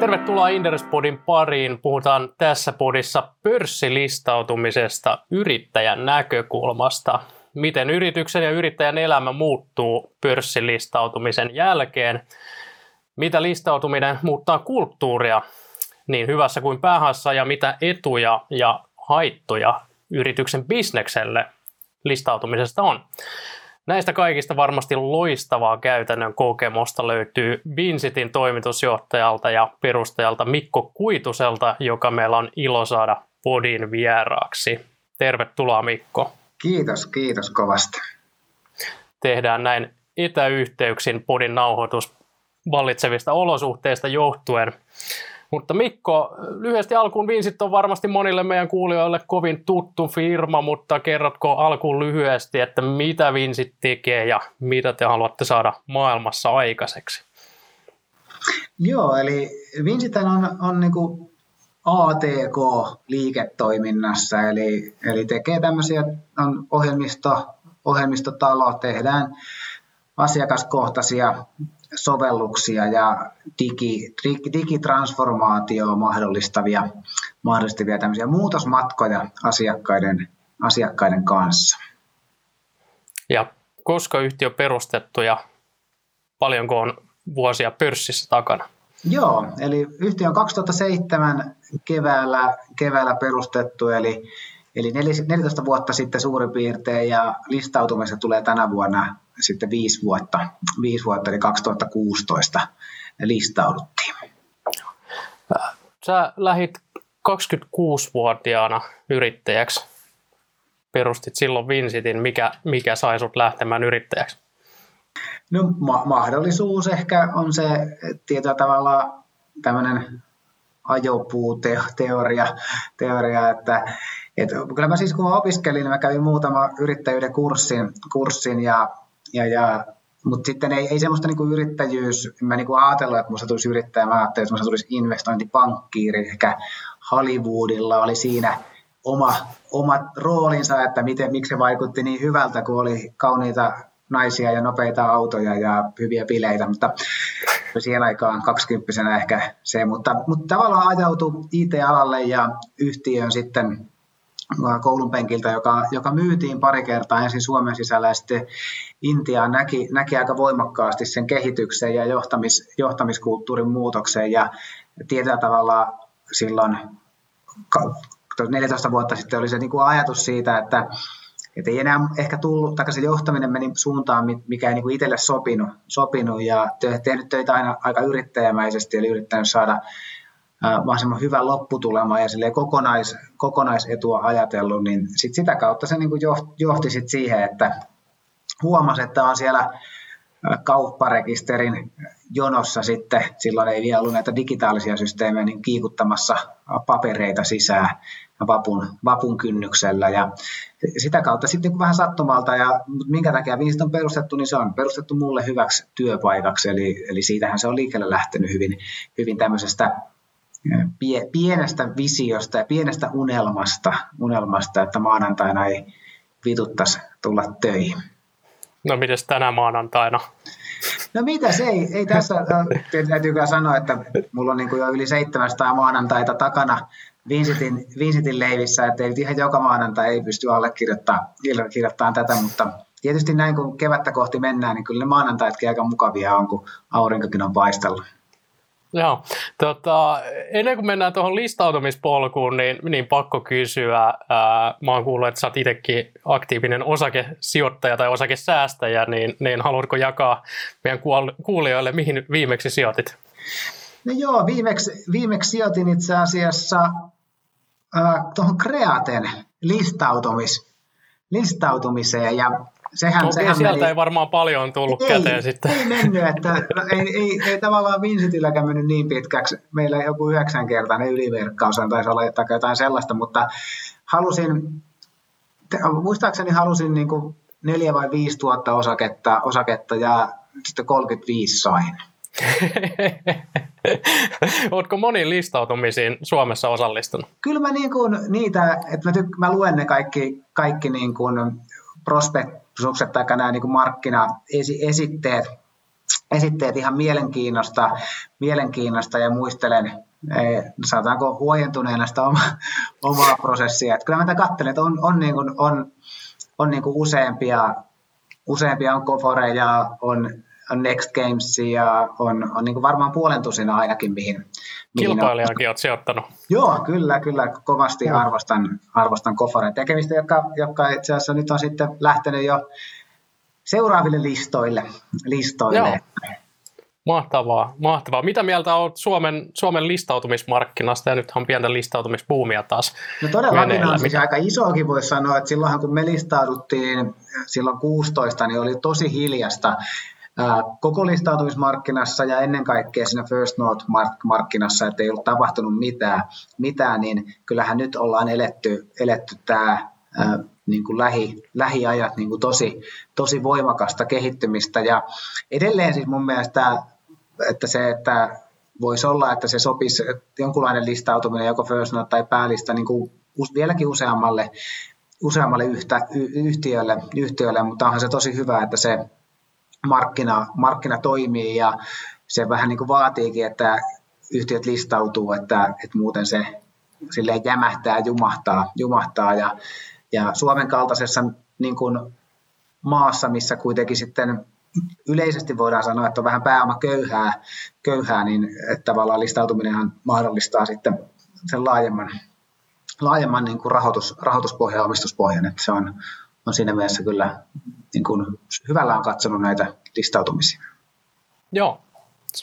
Tervetuloa Inderespodin pariin. Puhutaan tässä podissa pörssilistautumisesta yrittäjän näkökulmasta. Miten yrityksen ja yrittäjän elämä muuttuu pörssilistautumisen jälkeen? Mitä listautuminen muuttaa kulttuuria niin hyvässä kuin pahassa ja mitä etuja ja haittoja yrityksen bisnekselle listautumisesta on? Näistä kaikista varmasti loistavaa käytännön kokemusta löytyy Vinsitin toimitusjohtajalta ja perustajalta Mikko Kuituselta, joka meillä on ilo saada podin vieraaksi. Tervetuloa Mikko. Kiitos, kiitos kovasti. Tehdään näin etäyhteyksin podin nauhoitus vallitsevista olosuhteista johtuen. Mutta Mikko, lyhyesti alkuun Vinsit on varmasti monille meidän kuulijoille kovin tuttu firma, mutta kerrotko alkuun lyhyesti, että mitä Vinsit tekee ja mitä te haluatte saada maailmassa aikaiseksi? Joo, eli Vinsit on, on niin kuin ATK-liiketoiminnassa, eli, eli tekee tämmöisiä, on ohjelmisto, ohjelmistotalo, tehdään asiakaskohtaisia sovelluksia ja digi, digitransformaatio mahdollistavia, mahdollistavia tämmöisiä muutosmatkoja asiakkaiden, asiakkaiden kanssa. Ja koska yhtiö perustettu ja paljonko on vuosia pörssissä takana? Joo, eli yhtiö on 2007 keväällä, keväällä perustettu, eli, eli 14 vuotta sitten suurin piirtein, ja listautumista tulee tänä vuonna sitten viisi vuotta, viisi vuotta eli 2016 listauduttiin. Sä lähit 26-vuotiaana yrittäjäksi. Perustit silloin Vinsitin. Mikä, mikä sai sut lähtemään yrittäjäksi? No ma- mahdollisuus ehkä on se tietyllä tavalla tämmöinen ajopuuteoria, teoria, että, että kyllä mä siis kun mä opiskelin, niin mä kävin muutama yrittäjyyden kurssin, kurssin ja ja, ja, mutta sitten ei, ei semmoista niin kuin yrittäjyys, mä niin kuin ajatellut, että musta tulisi yrittäjä, mä ajattelin, että musta tulisi investointipankkiiri, ehkä Hollywoodilla oli siinä oma, oma roolinsa, että miten, miksi se vaikutti niin hyvältä, kun oli kauniita naisia ja nopeita autoja ja hyviä bileitä, mutta siellä aikaan kaksikymppisenä ehkä se, mutta, mutta tavallaan ajautui IT-alalle ja yhtiön sitten koulun penkiltä, joka, joka myytiin pari kertaa ensin Suomen sisällä ja sitten Intia näki, näki aika voimakkaasti sen kehityksen ja johtamis, johtamiskulttuurin muutoksen ja tietyllä tavalla silloin 14 vuotta sitten oli se niin kuin ajatus siitä, että, että ei enää ehkä tullut, tai se johtaminen meni suuntaan, mikä ei niin kuin itselle sopinut, sopinut ja tehnyt töitä aina aika yrittäjämäisesti, eli yrittänyt saada mahdollisimman hyvä lopputulema ja kokonais, kokonaisetua ajatellut, niin sit sitä kautta se niin kuin johti sit siihen, että huomasi, että on siellä kaupparekisterin jonossa sitten, silloin ei vielä ollut näitä digitaalisia systeemejä, niin kiikuttamassa papereita sisään vapun, vapun kynnyksellä. Ja sitä kautta sitten niin vähän sattumalta, ja minkä takia Viisit on perustettu, niin se on perustettu mulle hyväksi työpaikaksi, eli, eli siitähän se on liikkeelle lähtenyt hyvin, hyvin tämmöisestä pienestä visiosta ja pienestä unelmasta, unelmasta että maanantaina ei vituttaisi tulla töihin. No mites tänä maanantaina? No mitä se ei, ei tässä, täytyy kyllä sanoa, että mulla on niin kuin jo yli 700 maanantaita takana Vinsitin, Vinsitin leivissä, että ei ihan joka maanantai ei pysty allekirjoittamaan kirjoittamaan tätä, mutta tietysti näin kun kevättä kohti mennään, niin kyllä ne maanantaitkin aika mukavia on, kun aurinkokin on paistellut. Joo, tota, ennen kuin mennään tuohon listautumispolkuun, niin, niin pakko kysyä. Ää, mä oon kuullut, että sä oot itsekin aktiivinen osakesijoittaja tai osakesäästäjä, niin, niin haluatko jakaa meidän kuulijoille, mihin viimeksi sijoitit? No joo, viimeksi, viimeksi sijoitin itse asiassa tuohon Kreaten listautumis, listautumiseen ja sehän, Okei, sehän sieltä meni... ei varmaan paljon tullut ei, käteen sitten. Ei mennyt, että ei, ei, ei tavallaan Vincetilläkään mennyt niin pitkäksi. Meillä joku yhdeksänkertainen yliverkkaus taisi olla tai jotain sellaista, mutta halusin, muistaakseni halusin niin kuin neljä vai viisi tuhatta osaketta, osaketta ja sitten 35 sain. Oletko moniin listautumisiin Suomessa osallistunut? Kyllä mä niin kuin niitä, että mä, tyk- mä luen ne kaikki, kaikki niin kuin prospekt, sukset tai nämä niin markkinaesitteet esitteet ihan mielenkiinnosta, mielenkiinnosta ja muistelen, ei, saataanko huojentuneena sitä oma, omaa prosessia. Että kyllä mä katselen, että on, on, niin kuin, on, on niin kuin useampia, useampia on Koforeja, on, on Next Games ja on, on niin kuin varmaan puolen tusina ainakin, mihin, Kilpailijakin olet sijoittanut. Joo, kyllä, kyllä. Kovasti arvostan, arvostan Koforen tekemistä, jotka, jotka itse asiassa nyt on sitten lähtenyt jo seuraaville listoille. listoille. Joo. Mahtavaa, mahtavaa. Mitä mieltä olet Suomen, Suomen listautumismarkkinasta, ja nythän on pientä listautumisbuumia taas No todellakin on siis aika isokin voisi sanoa, että silloinhan kun me listauduttiin silloin 16, niin oli tosi hiljasta koko listautumismarkkinassa ja ennen kaikkea siinä First Note-markkinassa, että ei ollut tapahtunut mitään, mitään niin kyllähän nyt ollaan eletty, eletty tämä niin kuin lähi, lähiajat niin kuin tosi, tosi voimakasta kehittymistä. Ja edelleen siis mun mielestä, että se, että voisi olla, että se sopisi jonkunlainen listautuminen, joko First Note tai päälistä, niin kuin vieläkin useammalle, useammalle yhtä, yhtiölle, yhtiölle, mutta onhan se tosi hyvä, että se markkina, markkina toimii ja se vähän niin kuin vaatiikin, että yhtiöt listautuu, että, että muuten se silleen jämähtää, jumahtaa, jumahtaa ja, ja Suomen kaltaisessa niin kuin maassa, missä kuitenkin sitten yleisesti voidaan sanoa, että on vähän pääoma köyhää, köyhää niin että tavallaan listautuminen mahdollistaa sitten sen laajemman, laajemman niin kuin rahoitus, rahoituspohjan ja omistuspohjan. Että se on, on siinä mielessä kyllä niin kuin hyvällä on katsonut näitä listautumisia. Joo,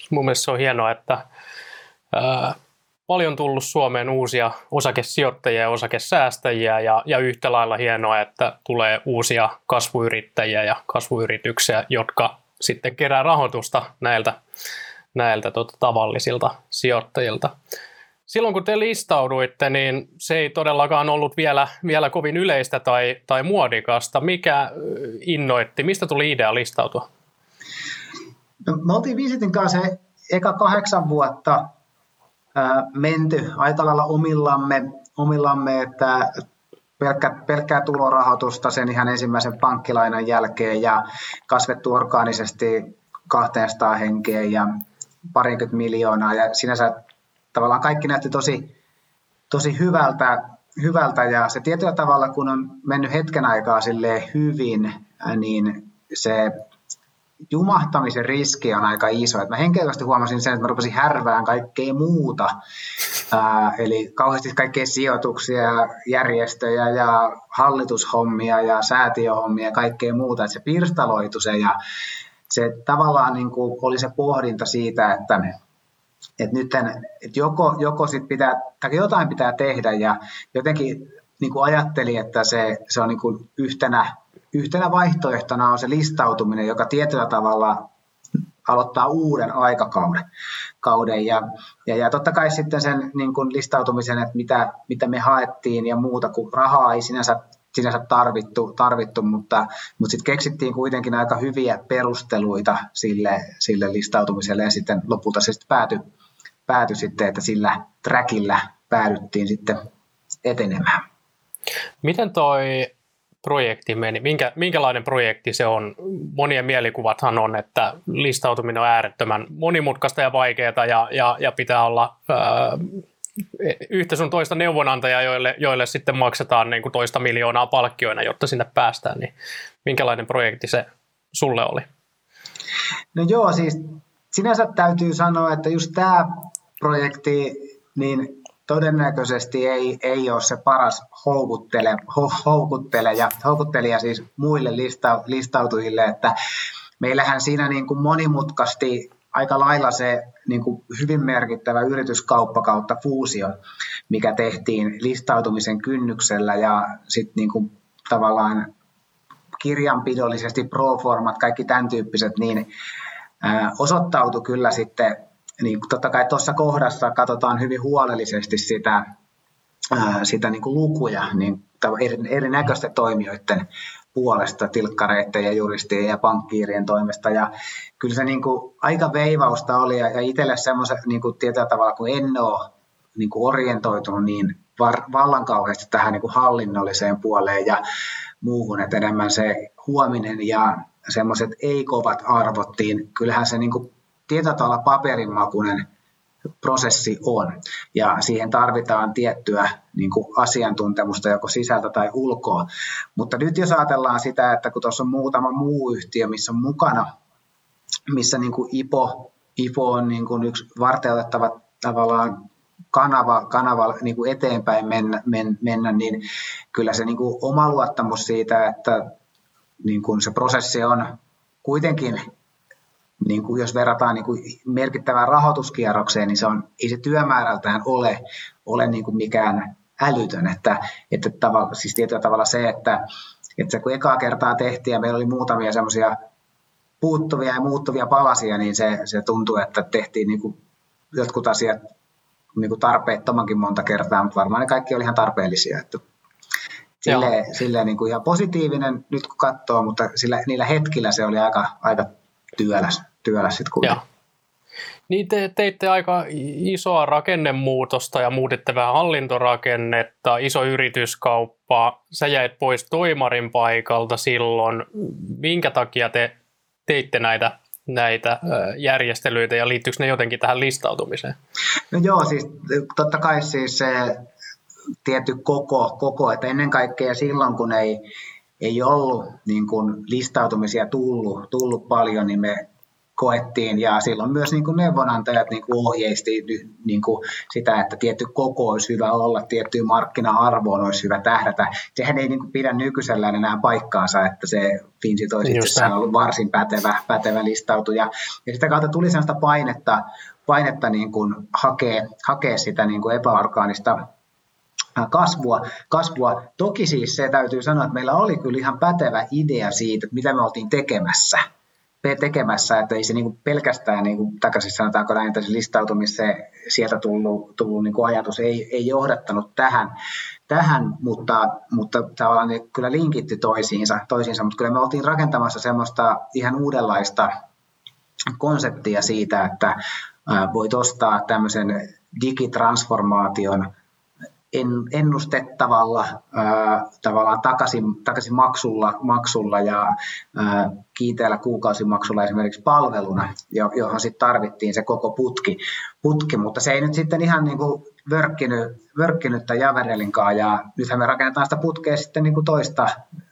mun mielestä se on hienoa, että ää, paljon tullut Suomeen uusia osakesijoittajia ja osakesäästäjiä ja, ja yhtä lailla hienoa, että tulee uusia kasvuyrittäjiä ja kasvuyrityksiä, jotka sitten kerää rahoitusta näiltä, näiltä tota, tavallisilta sijoittajilta silloin kun te listauduitte, niin se ei todellakaan ollut vielä, vielä kovin yleistä tai, tai muodikasta. Mikä innoitti? Mistä tuli idea listautua? No, me oltiin Visitin kanssa eka kahdeksan vuotta ää, menty aika lailla omillamme, omillamme että pelkkä, pelkkää tulorahoitusta sen ihan ensimmäisen pankkilainan jälkeen ja kasvettu orgaanisesti 200 henkeä ja parikymmentä miljoonaa ja sinänsä tavallaan kaikki näytti tosi, tosi hyvältä, hyvältä ja se tietyllä tavalla, kun on mennyt hetken aikaa sille hyvin, niin se jumahtamisen riski on aika iso. Et mä henkilökohtaisesti huomasin sen, että mä rupesin härvään kaikkea muuta. Ää, eli kauheasti kaikkea sijoituksia, järjestöjä ja hallitushommia ja säätiöhommia ja kaikkea muuta. Että se pirstaloitu se ja se tavallaan niin kuin oli se pohdinta siitä, että että nyt että joko, joko sit pitää, tai jotain pitää tehdä ja jotenkin niin kuin ajattelin, että se, se on niin kuin yhtenä, yhtenä vaihtoehtona on se listautuminen, joka tietyllä tavalla aloittaa uuden aikakauden. Kauden. Ja, ja, ja totta kai sitten sen niin kuin listautumisen, että mitä, mitä me haettiin ja muuta, kun rahaa ei sinänsä, sinänsä tarvittu, tarvittu mutta, mutta sitten keksittiin kuitenkin aika hyviä perusteluita sille, sille listautumiselle ja sitten lopulta se sitten päätyi päätyi sitten, että sillä trackillä päädyttiin sitten etenemään. Miten toi projekti meni? Minkä, minkälainen projekti se on? Monien mielikuvathan on, että listautuminen on äärettömän monimutkaista ja vaikeaa ja, ja, ja pitää olla ää, yhtä sun toista neuvonantajaa, joille, joille sitten maksetaan niin kuin toista miljoonaa palkkioina, jotta sinne päästään. Niin minkälainen projekti se sulle oli? No joo, siis sinänsä täytyy sanoa, että just tämä projekti, niin todennäköisesti ei, ei ole se paras houkuttele, ho, houkuttelija, houkuttelija siis muille lista, listautujille, että meillähän siinä niin kuin monimutkasti aika lailla se niin kuin hyvin merkittävä yrityskauppa kautta fuusio, mikä tehtiin listautumisen kynnyksellä ja sitten niin kuin tavallaan kirjanpidollisesti proformat, kaikki tämän tyyppiset, niin osoittautui kyllä sitten niin totta kai tuossa kohdassa katsotaan hyvin huolellisesti sitä, sitä niin kuin lukuja niin eri, erinäköisten toimijoiden puolesta, tilkkareiden ja juristien ja pankkiirien toimesta. Ja kyllä se niin kuin aika veivausta oli ja, itselle semmoisen niin kuin tietyllä tavalla, kun en ole niin kuin orientoitunut niin vallan kauheasti tähän niin kuin hallinnolliseen puoleen ja muuhun, että enemmän se huominen ja semmoiset ei-kovat arvot, niin kyllähän se niin kuin tietyllä tavalla paperinmakuinen prosessi on. Ja siihen tarvitaan tiettyä niin kuin asiantuntemusta joko sisältä tai ulkoa. Mutta nyt jos ajatellaan sitä, että kun tuossa on muutama muu yhtiö, missä on mukana, missä niin kuin IPO, IPO on niin kuin yksi varteutettava tavallaan kanava, kanava niin kuin eteenpäin mennä, men, mennä, niin kyllä se niin kuin oma luottamus siitä, että niin kuin se prosessi on kuitenkin niin kuin jos verrataan niin kuin merkittävään rahoituskierrokseen, niin se on, ei se työmäärältään ole, ole niin kuin mikään älytön. Että, että tavalla, siis tietyllä tavalla se, että, että se kun ekaa kertaa tehtiin ja meillä oli muutamia semmoisia puuttuvia ja muuttuvia palasia, niin se, se tuntui, että tehtiin niin kuin jotkut asiat niin kuin tarpeettomankin monta kertaa, mutta varmaan ne kaikki oli ihan tarpeellisia. Että silleen, silleen niin kuin ihan positiivinen nyt kun katsoo, mutta sillä, niillä hetkillä se oli aika, aika työläs työläs sitten kuitenkin. Niin te teitte aika isoa rakennemuutosta ja muutitte vähän hallintorakennetta, iso yrityskauppa. Sä jäit pois toimarin paikalta silloin. Minkä takia te teitte näitä, näitä järjestelyitä ja liittyykö ne jotenkin tähän listautumiseen? No joo, siis totta kai siis se tietty koko, koko että ennen kaikkea silloin kun ei, ei ollut niin kuin listautumisia tullut, tullut paljon, niin me koettiin ja silloin myös niin kuin neuvonantajat niin kuin ohjeisti niin kuin sitä, että tietty koko olisi hyvä olla, tietty markkina-arvoon olisi hyvä tähdätä. Sehän ei niin kuin pidä nykyisellään enää paikkaansa, että se Finsi toisi on ollut varsin pätevä, pätevä listautuja. Ja sitä kautta tuli sellaista painetta, painetta niin kuin hakea, hakea sitä niin kuin epäorgaanista kasvua, kasvua. Toki siis se täytyy sanoa, että meillä oli kyllä ihan pätevä idea siitä, mitä me oltiin tekemässä – tekemässä, että ei se niin pelkästään, niin takaisin sanotaanko näin, se listautumiseen sieltä tullut, tullut niin ajatus ei, ei johdattanut tähän, tähän mutta, mutta tavallaan ne kyllä linkitti toisiinsa, toisiinsa, mutta kyllä me oltiin rakentamassa semmoista ihan uudenlaista konseptia siitä, että voit ostaa tämmöisen digitransformaation ennustettavalla ää, tavallaan takaisin, takaisin maksulla, maksulla ja kiinteällä kuukausimaksulla esimerkiksi palveluna, johon sitten tarvittiin se koko putki, putki, mutta se ei nyt sitten ihan niin kuin vörkkinyt, vörkkinyt tämän Javerelinkaan ja nythän me rakennetaan sitä putkea sitten niin kuin toista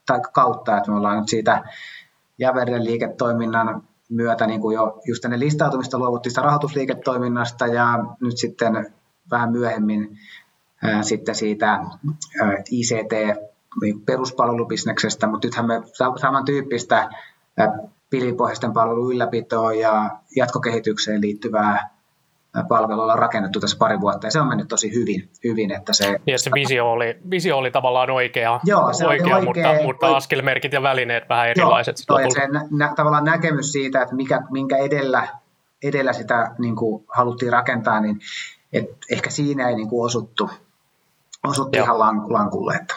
tai kautta, että me ollaan nyt siitä Javerelin liiketoiminnan myötä niin kuin jo just ennen listautumista luovuttiin sitä rahoitusliiketoiminnasta ja nyt sitten vähän myöhemmin sitten siitä ICT-peruspalvelubisneksestä, mutta nythän me samantyyppistä pilipohjaisten palvelun ylläpitoon ja jatkokehitykseen liittyvää palvelua on rakennettu tässä pari vuotta ja se on mennyt tosi hyvin. hyvin että se, ja se visio oli, visio oli tavallaan oikea, Joo, se oikea, oikea mutta, oikea, mutta askelmerkit ja välineet vähän erilaiset. Joo, ja se nä, tavallaan näkemys siitä, että mikä, minkä edellä, edellä sitä niin kuin haluttiin rakentaa, niin et ehkä siinä ei niin kuin osuttu, osutti Joo. ihan lankulle. Että.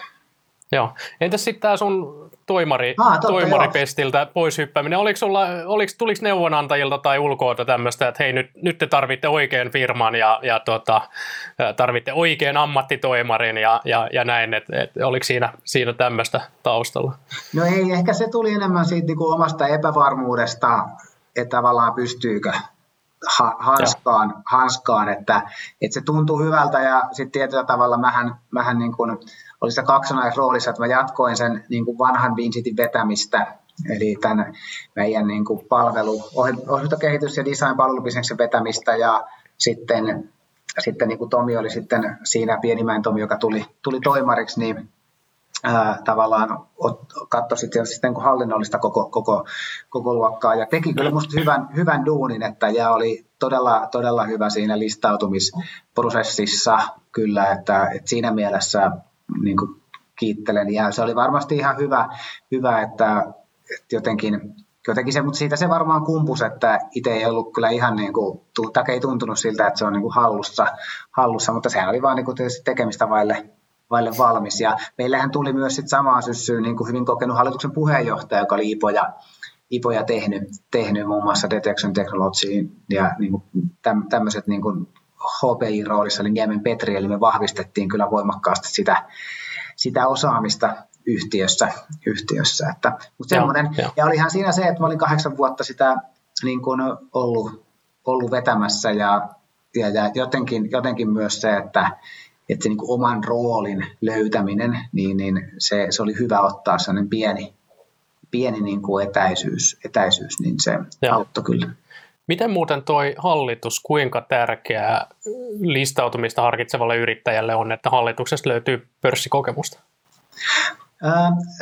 Joo. Entäs sitten tämä sun toimari, ah, totta, toimaripestiltä pois hyppääminen, oliko sulla, oliko, tuliko neuvonantajilta tai ulkoota tämmöistä, että hei nyt, nyt te tarvitte oikean firman ja, ja tota, tarvitte oikean ammattitoimarin ja, ja, ja näin, että et, oliko siinä, siinä tämmöistä taustalla? No ei, ehkä se tuli enemmän siitä niin kuin omasta epävarmuudesta, että tavallaan pystyykö hanskaan, hanskaan että, että se tuntuu hyvältä ja sitten tietyllä tavalla mähän, mähän niin kuin, oli se kaksonaisroolissa, että mä jatkoin sen niin kuin vanhan Vincitin vetämistä, eli tämän meidän niin kuin palvelu, ohjelmistokehitys- ja design-palvelubisneksen vetämistä ja sitten, sitten niin kuin Tomi oli sitten siinä pienimäin Tomi, joka tuli, tuli toimariksi, niin ää, tavallaan katsoi sitten, sitten niin hallinnollista koko, koko, koko luokkaa. Ja teki kyllä musta hyvän, hyvän duunin, että ja oli todella, todella hyvä siinä listautumisprosessissa kyllä, että, että siinä mielessä niin kuin kiittelen. Ja se oli varmasti ihan hyvä, hyvä että, että jotenkin jotenkin se, mutta siitä se varmaan kumpus, että itse ei ollut kyllä ihan niin kuin, ei tuntunut siltä, että se on niin kuin hallussa, hallussa, mutta sehän oli vaan niin kuin tekemistä vaille, vaille valmis. Ja meillähän tuli myös sit samaa syssyyn niin kuin hyvin kokenut hallituksen puheenjohtaja, joka oli Ipoja, Ipoja tehnyt, tehnyt muun muassa Detection Technologyin ja niin kuin täm, tämmöiset niin kuin HPI-roolissa, eli Niemen Petri, eli me vahvistettiin kyllä voimakkaasti sitä, sitä osaamista, yhtiössä. yhtiössä. Että, mutta semmoinen, ja, ja olihan siinä se, että mä olin kahdeksan vuotta sitä niin kuin ollut, ollut vetämässä ja, ja, ja jotenkin, jotenkin myös se, että, että se niin kuin oman roolin löytäminen, niin, niin se, se oli hyvä ottaa sellainen pieni, pieni niin kuin etäisyys, etäisyys, niin se ja. auttoi kyllä. Miten muuten toi hallitus, kuinka tärkeää listautumista harkitsevalle yrittäjälle on, että hallituksesta löytyy pörssikokemusta?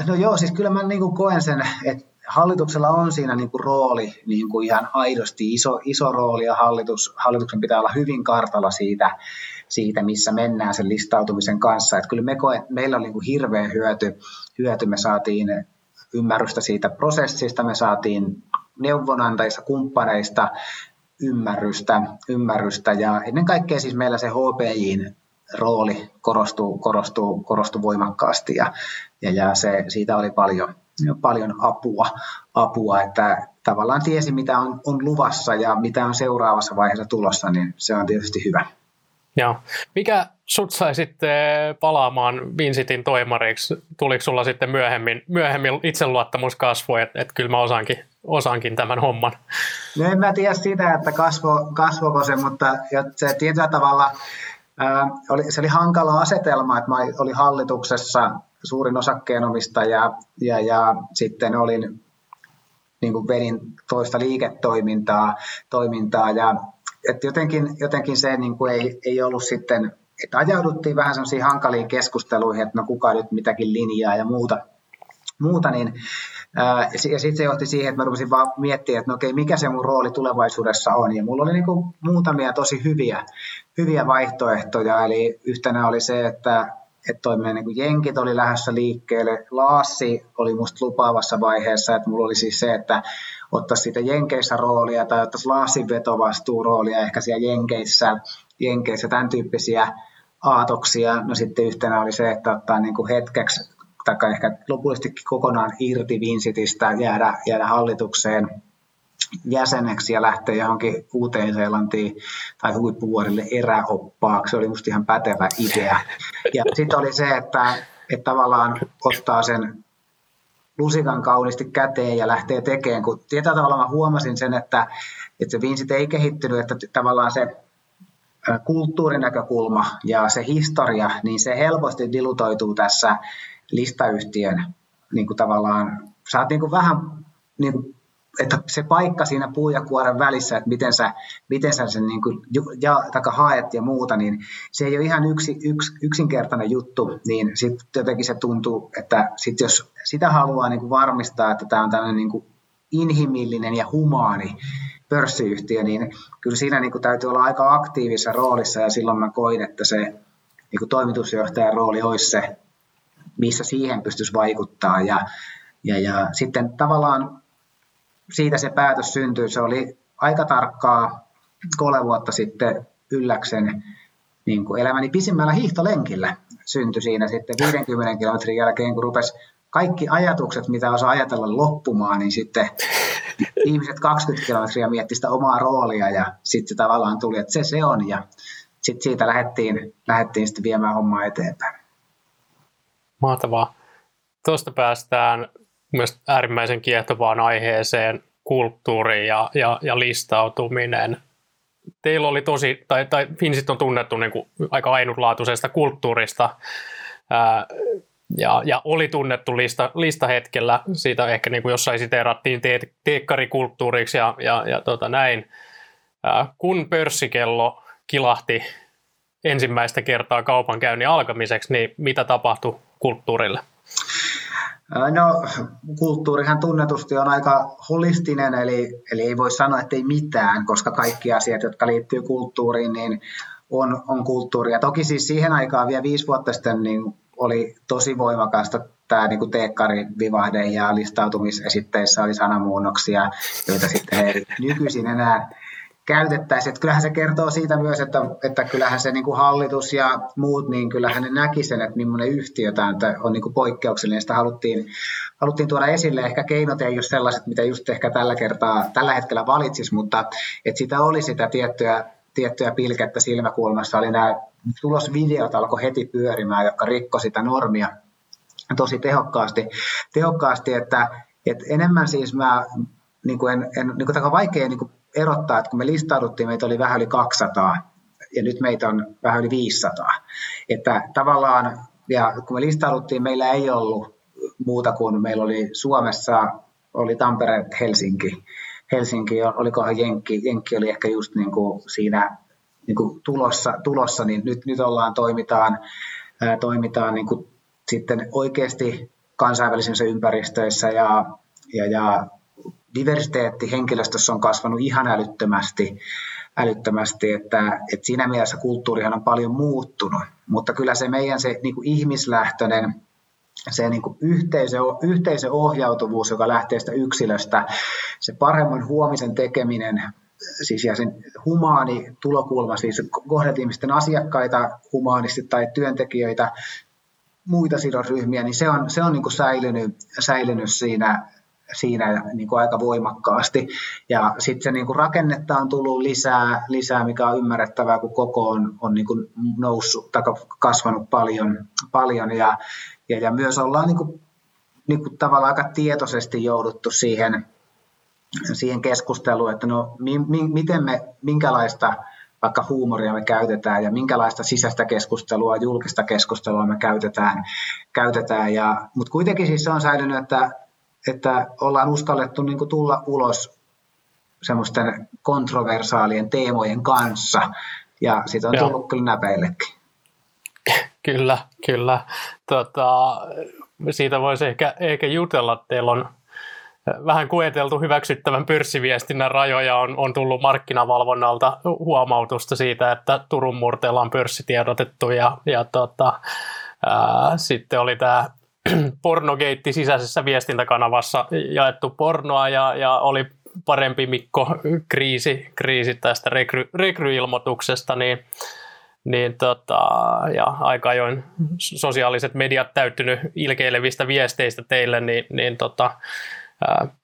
no joo, siis kyllä mä niin kuin koen sen, että hallituksella on siinä niin kuin rooli, niin kuin ihan aidosti iso, iso rooli ja hallitus, hallituksen pitää olla hyvin kartalla siitä, siitä, missä mennään sen listautumisen kanssa. Että kyllä me koe, meillä oli niin kuin hirveä hyöty, hyöty, me saatiin ymmärrystä siitä prosessista, me saatiin neuvonantajista, kumppaneista ymmärrystä, ymmärrystä ja ennen kaikkea siis meillä se HPIin rooli korostuu, korostuu, korostuu voimakkaasti ja, ja, ja se, siitä oli paljon, paljon apua, apua, että tavallaan tiesi mitä on, on luvassa ja mitä on seuraavassa vaiheessa tulossa, niin se on tietysti hyvä. Joo. Mikä sut sai sitten palaamaan Vincitin toimariksi? Tuliko sulla sitten myöhemmin, myöhemmin itseluottamus kasvoi, että, että kyllä mä osaankin, osaankin tämän homman? No en mä tiedä sitä, että kasvo, kasvoiko se, mutta se tietyllä tavalla ää, oli, se oli hankala asetelma, että mä olin hallituksessa suurin osakkeenomistaja ja, ja sitten olin niin kuin vedin toista liiketoimintaa toimintaa ja et jotenkin, jotenkin se niin kuin ei, ei ollut sitten, että ajauduttiin vähän sellaisiin hankaliin keskusteluihin, että no kuka nyt mitäkin linjaa ja muuta, muuta niin ja sitten se johti siihen, että mä rupesin vaan miettimään, että no okei, mikä se mun rooli tulevaisuudessa on. Ja mulla oli niin muutamia tosi hyviä, hyviä vaihtoehtoja. Eli yhtenä oli se, että että toiminen niin jenkit oli lähdössä liikkeelle. Laassi oli musta lupaavassa vaiheessa, että mulla oli siis se, että ottaisi siitä Jenkeissä roolia tai ottaisi Laasin vetovastuuroolia ehkä siellä Jenkeissä, Jenkeissä tämän tyyppisiä aatoksia. No sitten yhtenä oli se, että ottaa niin kuin hetkeksi tai ehkä lopullisestikin kokonaan irti Vincitistä, jäädä, jäädä hallitukseen jäseneksi ja lähteä johonkin Uuteen-Seelantiin tai huippuvuorille eräoppaaksi. Se oli musta ihan pätevä idea. Ja sitten oli se, että, että tavallaan ottaa sen lusikan kauniisti käteen ja lähtee tekemään, kun tietyllä tavalla mä huomasin sen, että, että se Vincit ei kehittynyt, että tavallaan se kulttuurinäkökulma ja se historia, niin se helposti dilutoituu tässä listayhtiön niin kuin tavallaan, sä oot niin kuin vähän niin kuin että se paikka siinä puu ja kuoren välissä, että miten sä, miten sä sen niin kuin ja, taka haet ja muuta, niin se ei ole ihan yksi, yks, yksinkertainen juttu, niin sitten jotenkin se tuntuu, että sit jos sitä haluaa niin kuin varmistaa, että tämä on tämmöinen niin kuin inhimillinen ja humaani pörssiyhtiö, niin kyllä siinä niin kuin täytyy olla aika aktiivisessa roolissa ja silloin mä koin, että se niin kuin toimitusjohtajan rooli olisi se, missä siihen pystyisi vaikuttaa ja, ja, ja sitten tavallaan siitä se päätös syntyi. Se oli aika tarkkaa kolme vuotta sitten Ylläksen niin kuin elämäni pisimmällä hiihtolenkillä syntyi siinä sitten 50 kilometrin jälkeen, kun rupesi kaikki ajatukset, mitä osaa ajatella loppumaan, niin sitten ihmiset 20 kilometriä mietti sitä omaa roolia ja sitten se tavallaan tuli, että se se on ja sitten siitä lähdettiin, lähdettiin sitten viemään hommaa eteenpäin. Mahtavaa. Tuosta päästään myös äärimmäisen kiehtovaan aiheeseen, kulttuuri ja, ja, ja listautuminen. Teillä oli tosi, tai, tai Finsit on tunnettu niin kuin aika ainutlaatuisesta kulttuurista, ää, ja, ja oli tunnettu lista, listahetkellä, siitä ehkä niin kuin jossain siteerattiin te, teekkarikulttuuriksi ja, ja, ja tota näin. Ää, kun pörssikello kilahti ensimmäistä kertaa kaupankäynnin alkamiseksi, niin mitä tapahtui kulttuurille? No, kulttuurihan tunnetusti on aika holistinen, eli, eli ei voi sanoa, että ei mitään, koska kaikki asiat, jotka liittyy kulttuuriin, niin on, on kulttuuria. Toki siis siihen aikaan vielä viisi vuotta sitten niin oli tosi voimakasta tämä niin teekkari-vivahde ja listautumisesitteissä oli sanamuunnoksia, joita sitten nykyisin enää käytettäisiin. Että kyllähän se kertoo siitä myös, että, että kyllähän se niin kuin hallitus ja muut, niin kyllähän ne näki sen, että millainen yhtiö tämä on niin kuin poikkeuksellinen. Sitä haluttiin, haluttiin tuoda esille. Ehkä keinot ei ole sellaiset, mitä just ehkä tällä kertaa, tällä hetkellä valitsisi, mutta että sitä oli sitä tiettyä, tiettyä pilkettä silmäkulmassa. Oli nämä tulosvideot alkoi heti pyörimään, jotka rikko sitä normia, tosi tehokkaasti, tehokkaasti että, että enemmän siis mä niin kuin en, en, niin kuin vaikea niin kuin erottaa, että kun me listauduttiin, meitä oli vähän yli 200 ja nyt meitä on vähän yli 500. Että tavallaan, ja kun me listauduttiin, meillä ei ollut muuta kuin meillä oli Suomessa, oli Tampere, Helsinki, Helsinki, olikohan Jenkki, Jenkki oli ehkä just niin kuin siinä niin kuin tulossa, tulossa, niin nyt, nyt ollaan, toimitaan, ää, toimitaan niin kuin sitten oikeasti kansainvälisissä ympäristöissä ja, ja, ja diversiteetti henkilöstössä on kasvanut ihan älyttömästi, älyttömästi että, että siinä mielessä kulttuurihan on paljon muuttunut, mutta kyllä se meidän se niin kuin ihmislähtöinen se niin kuin yhteisö, yhteisöohjautuvuus, joka lähtee sitä yksilöstä, se paremman huomisen tekeminen, siis ja sen humaani tulokulma, siis kohdat ihmisten asiakkaita humaanisti tai työntekijöitä, muita sidosryhmiä, niin se on, se on niin kuin säilynyt, säilynyt siinä, siinä niin kuin aika voimakkaasti. Ja sitten se niin kuin rakennetta on tullut lisää, lisää, mikä on ymmärrettävää, kun koko on, on niin kuin noussut tai kasvanut paljon, paljon ja, ja, ja myös ollaan niin kuin, niin kuin tavallaan aika tietoisesti jouduttu siihen, siihen keskusteluun, että no mi, mi, miten me, minkälaista vaikka huumoria me käytetään ja minkälaista sisäistä keskustelua, julkista keskustelua me käytetään. käytetään ja, mutta kuitenkin siis se on säilynyt, että, että ollaan uskallettu niin tulla ulos semmoisten kontroversaalien teemojen kanssa ja siitä on tullut kyllä näpeillekin. Kyllä, kyllä. Tota, siitä voisi ehkä, ehkä jutella. Teillä on vähän kueteltu hyväksyttävän pörssiviestinnän rajoja on, on tullut markkinavalvonnalta huomautusta siitä, että Turun murteella on pörssitiedotettu ja, ja tota, ää, sitten oli tämä pornogeitti sisäisessä viestintäkanavassa jaettu pornoa ja, ja oli parempi Mikko kriisi, kriisi tästä rekry, rekryilmoituksesta, niin, niin tota, ja aika ajoin sosiaaliset mediat täyttynyt ilkeilevistä viesteistä teille, niin, niin tota,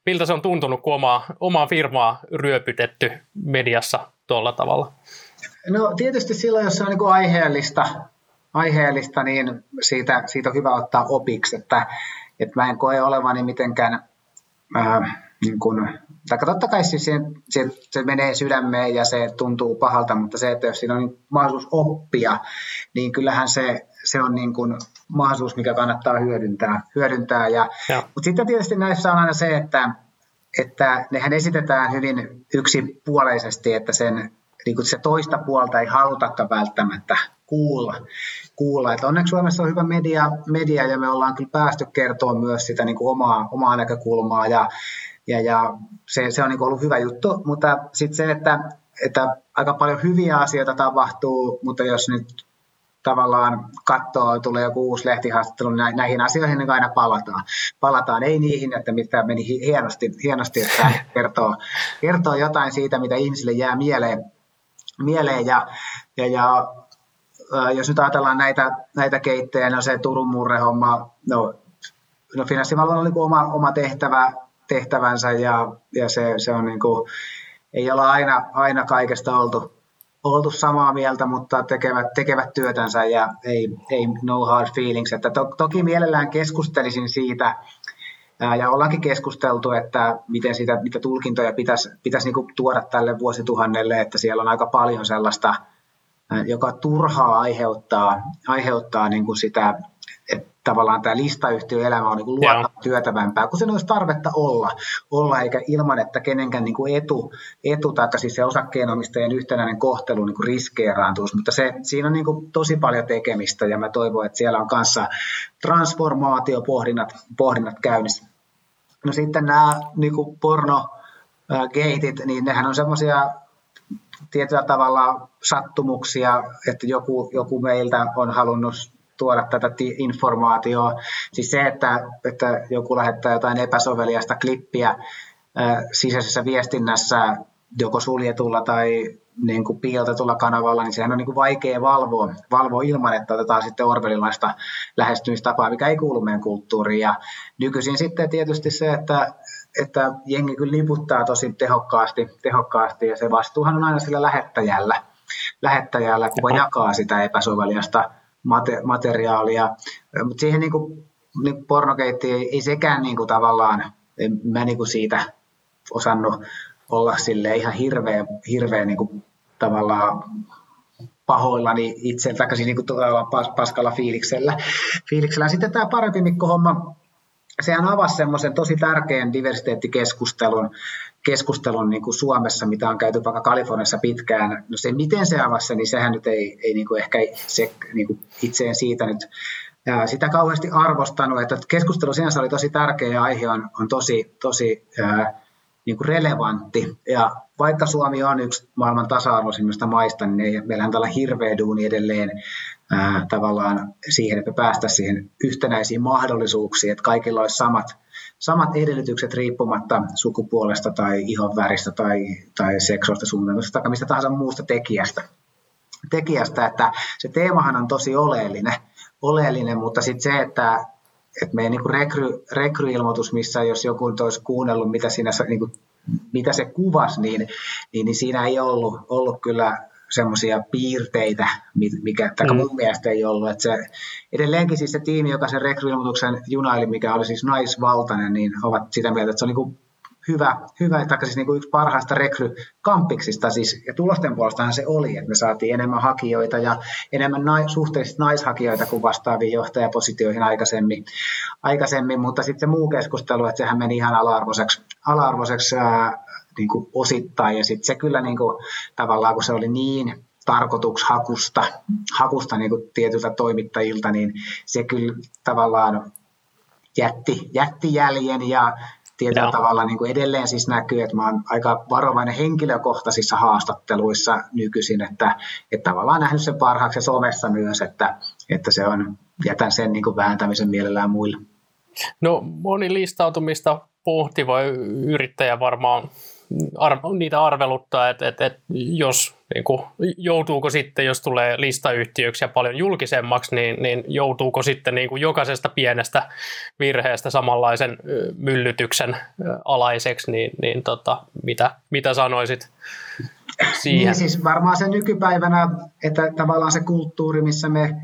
miltä se on tuntunut, kun omaa, omaa firmaa ryöpytetty mediassa tuolla tavalla? No tietysti silloin, jos se on niin aiheellista, aiheellista, niin siitä, siitä on hyvä ottaa opiksi, että, että mä en koe olevani mitenkään ää, niin kuin, tai totta kai siis se, se, se menee sydämeen ja se tuntuu pahalta, mutta se, että jos siinä on niin mahdollisuus oppia, niin kyllähän se, se on niin kuin mahdollisuus, mikä kannattaa hyödyntää. hyödyntää. Ja, ja. Mutta sitten tietysti näissä on aina se, että, että nehän esitetään hyvin yksipuoleisesti, että sen, niin kuin se toista puolta ei halutakaan välttämättä kuulla. Kuulla. Että onneksi Suomessa on hyvä media, media ja me ollaan kyllä päästy kertoa myös sitä niin kuin omaa, omaa näkökulmaa ja, ja, ja se, se on niin kuin ollut hyvä juttu, mutta sitten se, että, että aika paljon hyviä asioita tapahtuu, mutta jos nyt tavallaan katsoo, tulee joku uusi lehtihaastattelu, niin näihin asioihin niin aina palataan. Palataan, ei niihin, että mitä meni hienosti, hienosti että kertoo, kertoo jotain siitä, mitä ihmisille jää mieleen, mieleen ja, ja, ja jos nyt ajatellaan näitä, näitä keittejä, no se Turun murrehomma, no, no finanssivalvonnan on niin oma, oma tehtävä, tehtävänsä ja, ja se, se on niin kuin, ei olla aina, aina kaikesta oltu, oltu samaa mieltä, mutta tekevät, tekevät työtänsä ja ei, ei no hard feelings. Että to, toki mielellään keskustelisin siitä, ja ollaankin keskusteltu, että miten sitä, mitä tulkintoja pitäisi, pitäisi niin tuoda tälle vuosituhannelle, että siellä on aika paljon sellaista, joka turhaa aiheuttaa, aiheuttaa niin kuin sitä tavallaan tämä listayhtiöelämä on niin luotta työtävämpää, kun sen olisi tarvetta olla, olla eikä ilman, että kenenkään niin kuin etu, etu tai siis se osakkeenomistajien yhtenäinen kohtelu niin kuin riskeeraantuisi, mutta se, siinä on niin kuin tosi paljon tekemistä ja mä toivon, että siellä on kanssa transformaatiopohdinnat pohdinnat käynnissä. No sitten nämä niin kuin porno, geitit, niin nehän on semmoisia tietyllä tavalla sattumuksia, että joku, joku meiltä on halunnut tuoda tätä informaatiota. Siis se, että, että joku lähettää jotain epäsoveliasta klippiä sisäisessä viestinnässä joko suljetulla tai niin kuin piilotetulla kanavalla, niin sehän on niin kuin vaikea valvoa, valvoa ilman, että otetaan sitten orvelilaista lähestymistapaa, mikä ei kuulu meidän kulttuuriin. Ja nykyisin sitten tietysti se, että, että jengi kyllä liputtaa tosi tehokkaasti, tehokkaasti ja se vastuuhan on aina sillä lähettäjällä, lähettäjällä kuka jakaa sitä epäsoveliasta materiaalia. Mutta siihen niin kuin niin pornokeitti ei, ei sekään niin kuin tavallaan, en mä niin kuin siitä osannut olla sille ihan hirveä, hirveä niin kuin tavallaan pahoillani itseltä, siis niin kuin pas, paskalla fiiliksellä. fiiliksellä. Sitten tämä parempi Mikko-homma, sehän avasi semmoisen tosi tärkeän diversiteettikeskustelun keskustelun niin kuin Suomessa, mitä on käyty vaikka Kaliforniassa pitkään. No se, miten se avasi niin sehän nyt ei, ei niin kuin ehkä se, niin kuin itseen siitä nyt sitä kauheasti arvostanut, että keskustelu sinänsä oli tosi tärkeä ja aihe on, on tosi, tosi ää, niin kuin relevantti. Ja vaikka Suomi on yksi maailman tasa-arvoisimmista maista, niin ei, meillähän tällä hirveä duuni edelleen ää, tavallaan siihen, että päästäisiin siihen yhtenäisiin mahdollisuuksiin, että kaikilla olisi samat, samat edellytykset riippumatta sukupuolesta tai ihon väristä tai, tai seksuaalista suunnitelmasta tai mistä tahansa muusta tekijästä. tekijästä. Että se teemahan on tosi oleellinen, oleellinen mutta sitten se, että että meidän niin rekry, rekryilmoitus, missä jos joku olisi kuunnellut, mitä, siinä, niin kuin, mitä se kuvasi, niin, niin, niin siinä ei ollut, ollut kyllä semmoisia piirteitä, mikä tai mm. mun mielestä ei ollut. Että se, edelleenkin siis se tiimi, joka sen rekryilmoituksen junaili, mikä oli siis naisvaltainen, niin ovat sitä mieltä, että se on niin hyvä, hyvä tai siis niin kuin yksi parhaista rekrykampiksista, siis, ja tulosten puolestahan se oli, että me saatiin enemmän hakijoita ja enemmän nai, suhteellisesti naishakijoita kuin vastaaviin johtajapositioihin aikaisemmin, aikaisemmin mutta sitten se muu keskustelu, että sehän meni ihan ala-arvoiseksi, ala-arvoiseksi ää, niin kuin osittain, ja sitten se kyllä niin kuin, tavallaan, kun se oli niin tarkoitushakusta hakusta niin kuin tietyltä toimittajilta, niin se kyllä tavallaan jätti, jätti jäljen ja tietyllä Joo. tavalla niin kuin edelleen siis näkyy, että mä oon aika varovainen henkilökohtaisissa haastatteluissa nykyisin, että, että tavallaan nähnyt sen parhaaksi somessa myös, että, että se on, jätän sen niin kuin vääntämisen mielellään muille. No moni listautumista pohtiva yrittäjä varmaan ar- niitä arveluttaa, että, että, että jos niin kuin, joutuuko sitten, jos tulee listayhtiöksi ja paljon julkisemmaksi, niin, niin joutuuko sitten niin kuin jokaisesta pienestä virheestä samanlaisen myllytyksen alaiseksi, niin, niin tota, mitä, mitä sanoisit siihen? Niin siis varmaan se nykypäivänä, että tavallaan se kulttuuri, missä me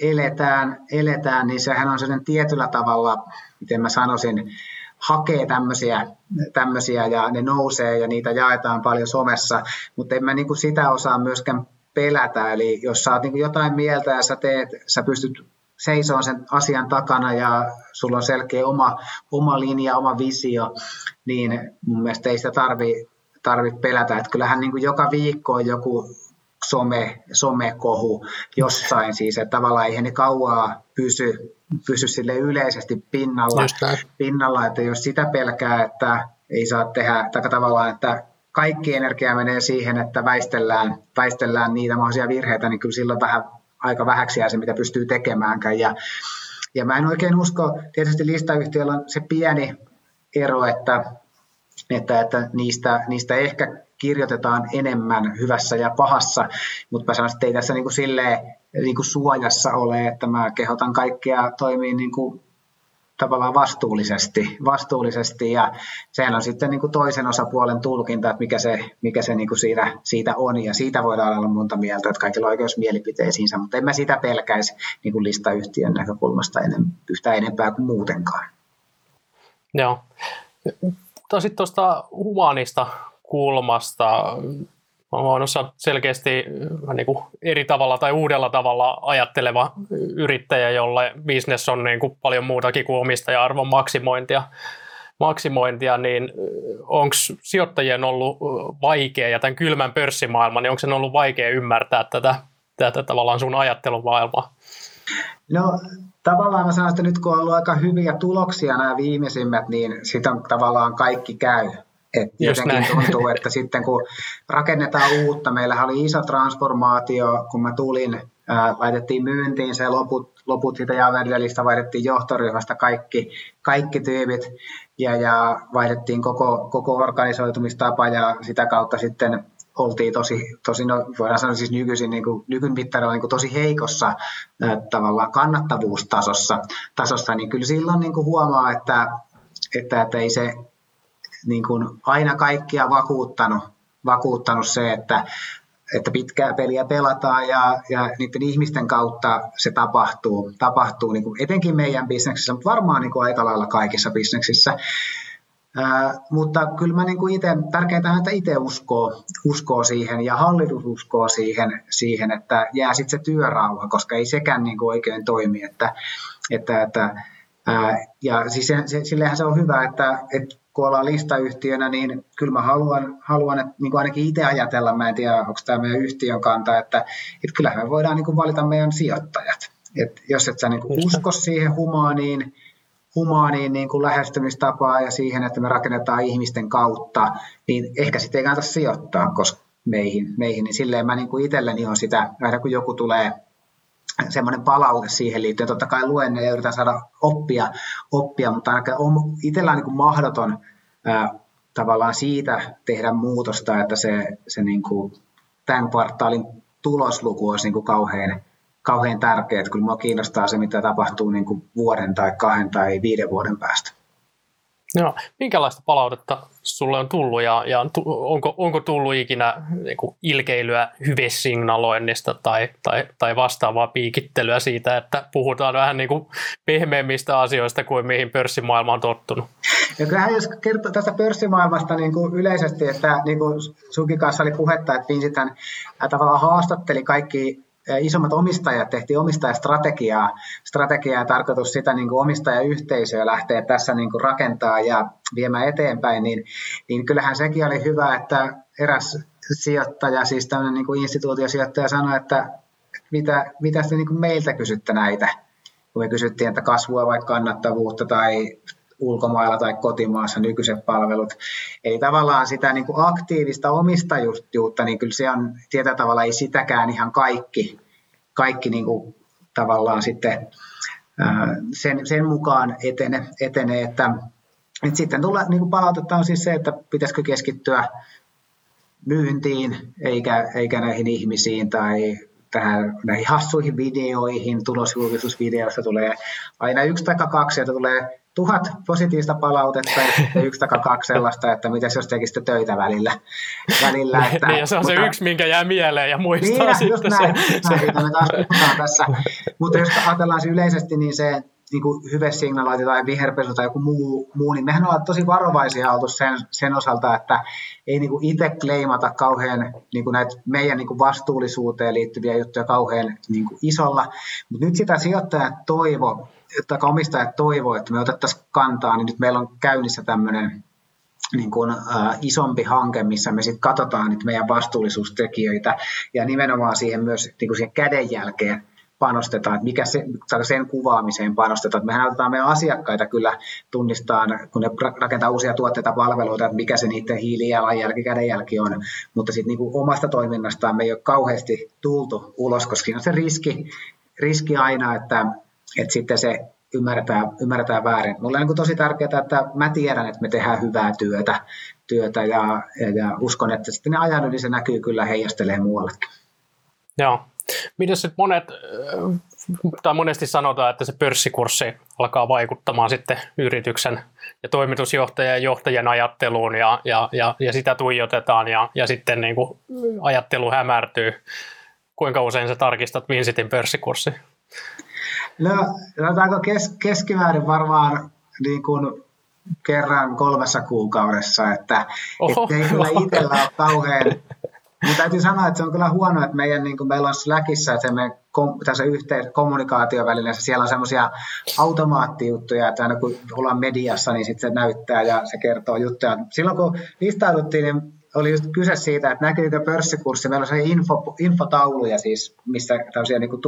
eletään, eletään niin sehän on sellainen tietyllä tavalla, miten mä sanoisin, hakee tämmöisiä, tämmöisiä ja ne nousee ja niitä jaetaan paljon somessa, mutta en mä niin kuin sitä osaa myöskään pelätä. Eli jos sä oot niin jotain mieltä ja sä teet, sä pystyt seisoo sen asian takana ja sulla on selkeä oma, oma linja, oma visio, niin mun mielestä ei sitä tarvi, tarvi pelätä. Että kyllähän niin kuin joka viikko on joku some, somekohu jossain siis, että tavallaan eihän ne kauaa pysy, pysy sille yleisesti pinnalla, pinnalla, että jos sitä pelkää, että ei saa tehdä, tai tavallaan, että kaikki energia menee siihen, että väistellään, väistellään niitä mahdollisia virheitä, niin kyllä silloin vähän aika vähäksi jää se, mitä pystyy tekemäänkään. Ja, ja mä en oikein usko, tietysti listayhtiöllä on se pieni ero, että, että, että niistä, niistä ehkä kirjoitetaan enemmän hyvässä ja pahassa, mutta mä sanoisin, että ei tässä niin kuin silleen, niin kuin suojassa ole, että mä kehotan kaikkia toimia niin kuin tavallaan vastuullisesti, vastuullisesti ja sehän on sitten niin kuin toisen osapuolen tulkinta, että mikä se, mikä se niin kuin siitä, siitä on ja siitä voidaan olla monta mieltä, että kaikilla on oikeus mielipiteisiinsä, mutta en mä sitä pelkäisi niin kuin listayhtiön näkökulmasta enem, yhtä enempää kuin muutenkaan. Joo. Sitten tuosta humanista kulmasta on selkeästi äh, niin kuin eri tavalla tai uudella tavalla ajatteleva yrittäjä, jolle business on niin kuin paljon muutakin kuin omistaja-arvon maksimointia, maksimointia niin äh, onko sijoittajien ollut äh, vaikea ja tämän kylmän pörssimaailman, niin onko se ollut vaikea ymmärtää tätä, tätä tavallaan sun ajattelumaailmaa? No tavallaan mä sanon, että nyt kun on ollut aika hyviä tuloksia nämä viimeisimmät, niin sitä tavallaan kaikki käy. Et jotenkin tuntuu, että sitten kun rakennetaan uutta, meillä oli iso transformaatio, kun mä tulin, ää, laitettiin myyntiin se loput, loput siitä Javeldelista, vaihdettiin johtoryhmästä kaikki, kaikki tyypit ja, ja vaihdettiin koko, koko organisoitumistapa ja sitä kautta sitten oltiin tosi, tosi no, voidaan sanoa siis nykyisin niin kuin, nykymittarilla niin kuin tosi heikossa ää, tavallaan kannattavuustasossa, tasossa, niin kyllä silloin niin kuin huomaa, että, että, että ei se niin kuin aina kaikkia vakuuttanut, vakuuttanut se, että että pitkää peliä pelataan ja, ja niiden ihmisten kautta se tapahtuu, tapahtuu niin kuin etenkin meidän bisneksissä, mutta varmaan niin kuin aika lailla kaikissa bisneksissä. Ää, mutta kyllä mä niin kuin itse, tärkeintä on, että itse uskoo, uskoo siihen ja hallitus uskoo siihen, siihen että jää sitten se työrauha, koska ei sekään niin kuin oikein toimi. Että, että, että, ää, ja siis se, se, sillehän se on hyvä, että, että kun ollaan listayhtiönä, niin kyllä mä haluan, haluan että niin kuin ainakin itse ajatella, mä en tiedä, onko tämä meidän yhtiön kanta, että, että kyllähän me voidaan niin kuin valita meidän sijoittajat. Et jos et sä niin kuin usko siihen humaaniin, humaaniin niin kuin lähestymistapaa ja siihen, että me rakennetaan ihmisten kautta, niin ehkä sitten ei kannata sijoittaa koska meihin, meihin. Niin silleen mä niin kuin itselleni on sitä, aina kun joku tulee semmoinen palaute siihen liittyen. Totta kai luen ja yritän saada oppia, oppia mutta on itsellä on niin kuin mahdoton ää, tavallaan siitä tehdä muutosta, että se, se niin kuin tämän kvartaalin tulosluku olisi niin kuin kauhean, kauhean tärkeä. Että kyllä minua kiinnostaa se, mitä tapahtuu niin kuin vuoden tai kahden tai viiden vuoden päästä. No, minkälaista palautetta sulle on tullut ja, ja onko, onko tullut ikinä niin kuin ilkeilyä hyvesignaloinnista tai, tai, tai vastaavaa piikittelyä siitä, että puhutaan vähän niin kuin pehmeämmistä asioista kuin mihin pörssimaailma on tottunut? Ja kyllähän jos kertoo tästä pörssimaailmasta niin kuin yleisesti, että niin kuin sunkin kanssa oli puhetta, että Vincent tavallaan haastatteli kaikki isommat omistajat tehtiin omistajastrategiaa. Strategiaa tarkoitus sitä niin kuin omistajayhteisöä lähteä tässä niin kuin rakentaa ja viemään eteenpäin, niin, niin kyllähän sekin oli hyvä, että eräs sijoittaja, siis tämmöinen niin kuin instituutiosijoittaja sanoi, että mitä, mitä te niin kuin meiltä kysytte näitä, kun me kysyttiin, että kasvua vai kannattavuutta tai ulkomailla tai kotimaassa nykyiset palvelut. Eli tavallaan sitä niin kuin aktiivista omistajuutta, niin kyllä se on tietyllä tavalla ei sitäkään ihan kaikki, kaikki niin kuin tavallaan sitten sen, sen mukaan etene, etenee, että, että sitten tulee, niin kuin palautetta on siis se, että pitäisikö keskittyä myyntiin eikä, eikä näihin ihmisiin tai tähän, näihin hassuihin videoihin, tulosjulkisuusvideoissa tulee aina yksi tai kaksi, että tulee tuhat positiivista palautetta ja yksi tai kaksi sellaista, että miten jos tekisitte töitä välillä. välillä niin, että, niin, ja se on mutta, se yksi, minkä jää mieleen ja muistaa niin, sitten just näin, se. Näin, me taas tässä. Mutta jos ajatellaan se yleisesti, niin se niin kuin hyvesignalointi tai viherpesu tai joku muu, muu, niin mehän ollaan tosi varovaisia oltu sen, sen osalta, että ei niin kuin itse kleimata kauhean niin kuin näitä meidän niin kuin vastuullisuuteen liittyviä juttuja kauhean niin kuin isolla, mutta nyt sitä sijoittajat toivo, tai omistajat toivoo, että me otettaisiin kantaa, niin nyt meillä on käynnissä tämmöinen niin kuin, äh, isompi hanke, missä me sitten katsotaan nyt meidän vastuullisuustekijöitä ja nimenomaan siihen myös niin kuin siihen kädenjälkeen panostetaan, että mikä se, sen kuvaamiseen panostetaan. Että mehän otetaan meidän asiakkaita kyllä tunnistaa, kun ne rakentaa uusia tuotteita palveluita, että mikä se niiden hiilijalanjälki, kädenjälki on. Mutta sitten niin omasta toiminnastaan me ei ole kauheasti tultu ulos, koska siinä on se riski, riski aina, että, että sitten se ymmärretään, ymmärretään väärin. Mulle on niin tosi tärkeää, että mä tiedän, että me tehdään hyvää työtä, työtä ja, ja, uskon, että sitten ne ajan yli se näkyy kyllä heijastelee muuallekin. Joo, Miten sitten monet, tai monesti sanotaan, että se pörssikurssi alkaa vaikuttamaan sitten yrityksen ja toimitusjohtajan ja johtajien ajatteluun ja, ja, ja, ja sitä tuijotetaan ja, ja sitten niin kuin ajattelu hämärtyy. Kuinka usein sä tarkistat Vinsitin pörssikurssi? No, sanotaanko kes, keskimäärin varmaan niin kuin kerran kolmessa kuukaudessa, että ei kyllä itsellä ole kauhean mutta täytyy sanoa, että se on kyllä huono, että meidän, niin kuin meillä on Slackissa että me, kom, tässä yhteen kommunikaatiovälineessä, siellä on semmoisia automaattijuttuja, että aina kun ollaan mediassa, niin sitten se näyttää ja se kertoo juttuja. Silloin kun listauduttiin, niin oli just kyse siitä, että näkyykö pörssikurssi. Meillä on se info, infotauluja siis, missä tämmöisiä niin kuin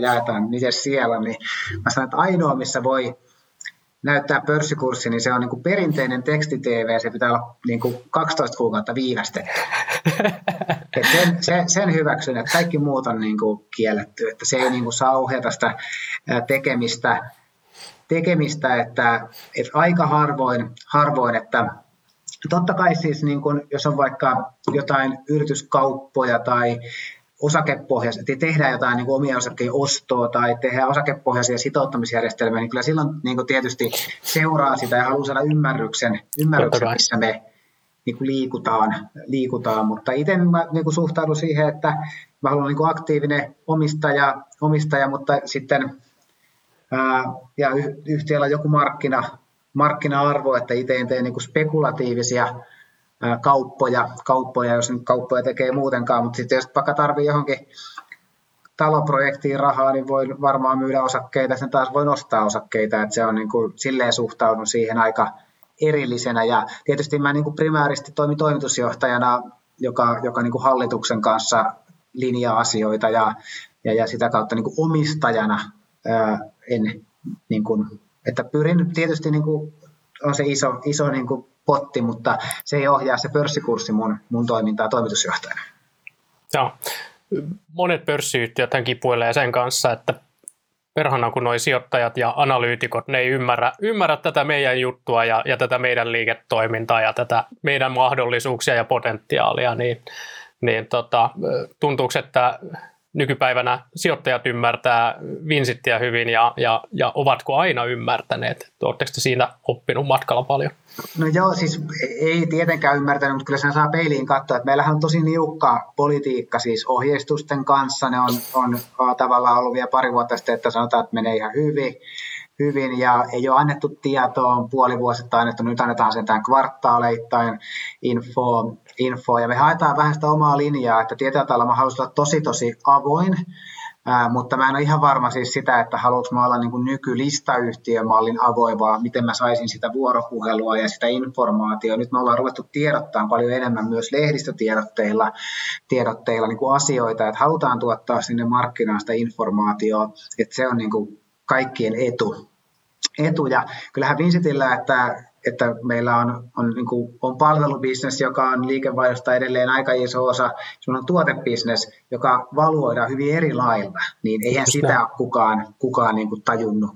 jaetaan, miten siellä. Niin mä sanoin, että ainoa, missä voi näyttää pörssikurssi, niin se on niin kuin perinteinen teksti-TV, se pitää olla niin kuin 12 kuukautta viivästetty. sen, sen, sen hyväksyn, että kaikki muut on niin kuin kielletty, että se ei niin kuin saa ohjata sitä tekemistä, tekemistä että, että aika harvoin, harvoin että totta kai siis niin kuin, jos on vaikka jotain yrityskauppoja tai osakepohjaisia, että tehdään jotain niin kuin omia osakkeen ostoa tai tehdään osakepohjaisia sitouttamisjärjestelmiä, niin kyllä silloin niin kuin tietysti seuraa sitä ja haluaa saada ymmärryksen, ymmärryksen missä, me, niin kuin liikutaan, liikutaan, mutta itse mä niin kuin suhtaudun siihen, että mä haluan niin kuin aktiivinen omistaja, omistaja, mutta sitten ää, ja yhtiöllä joku markkina, markkina-arvo, että itse en tee niin spekulatiivisia kauppoja, kauppoja, jos nyt kauppoja tekee muutenkaan, mutta sitten jos vaikka tarvii johonkin taloprojektiin rahaa, niin voi varmaan myydä osakkeita, sen taas voi nostaa osakkeita, että se on niin kuin, silleen suhtaudun siihen aika erillisenä. Ja tietysti mä niin kuin primääristi toimin toimitusjohtajana, joka, joka niin kuin hallituksen kanssa linjaa asioita ja, ja, ja sitä kautta niin kuin omistajana ää, en, niin kuin, että pyrin tietysti niin kuin, on se iso, iso niin kuin potti, mutta se ei ohjaa se pörssikurssi mun, mun toimintaa toimitusjohtajana. Joo monet pörssiyhtiöt kipuilee sen kanssa, että perhana kun nuo sijoittajat ja analyytikot, ne ei ymmärrä, ymmärrä tätä meidän juttua ja, ja tätä meidän liiketoimintaa ja tätä meidän mahdollisuuksia ja potentiaalia, niin, niin tota, tuntuuko, että nykypäivänä sijoittajat ymmärtää Vinsittiä hyvin ja, ja, ja ovatko aina ymmärtäneet? Oletteko te siinä oppinut matkalla paljon? No joo, siis ei tietenkään ymmärtänyt, mutta kyllä sen saa peiliin katsoa, että meillähän on tosi niukka politiikka siis ohjeistusten kanssa. Ne on, on, on tavallaan ollut vielä pari vuotta sitten, että sanotaan, että menee ihan hyvin hyvin ja ei ole annettu tietoa, puoli vuosittain annettu, nyt annetaan sen tämän kvartaaleittain info, info ja me haetaan vähän sitä omaa linjaa, että tietyllä tavalla mä haluaisin olla tosi tosi avoin, Ää, mutta mä en ole ihan varma siis sitä, että haluanko mä olla niin kuin nykylistayhtiömallin avoivaa, miten mä saisin sitä vuoropuhelua ja sitä informaatiota. Nyt me ollaan ruvettu tiedottaa paljon enemmän myös lehdistötiedotteilla tiedotteilla niin kuin asioita, että halutaan tuottaa sinne markkinaan sitä informaatiota, että se on niin kuin kaikkien etu. etu. Ja kyllähän Vincentillä, että, että meillä on, on, niin kuin, on palvelubisnes, joka on liikevaihdosta edelleen aika iso osa, sun on tuotebisnes, joka valuoidaan hyvin eri lailla, niin eihän sitä kukaan, kukaan niin kuin tajunnut,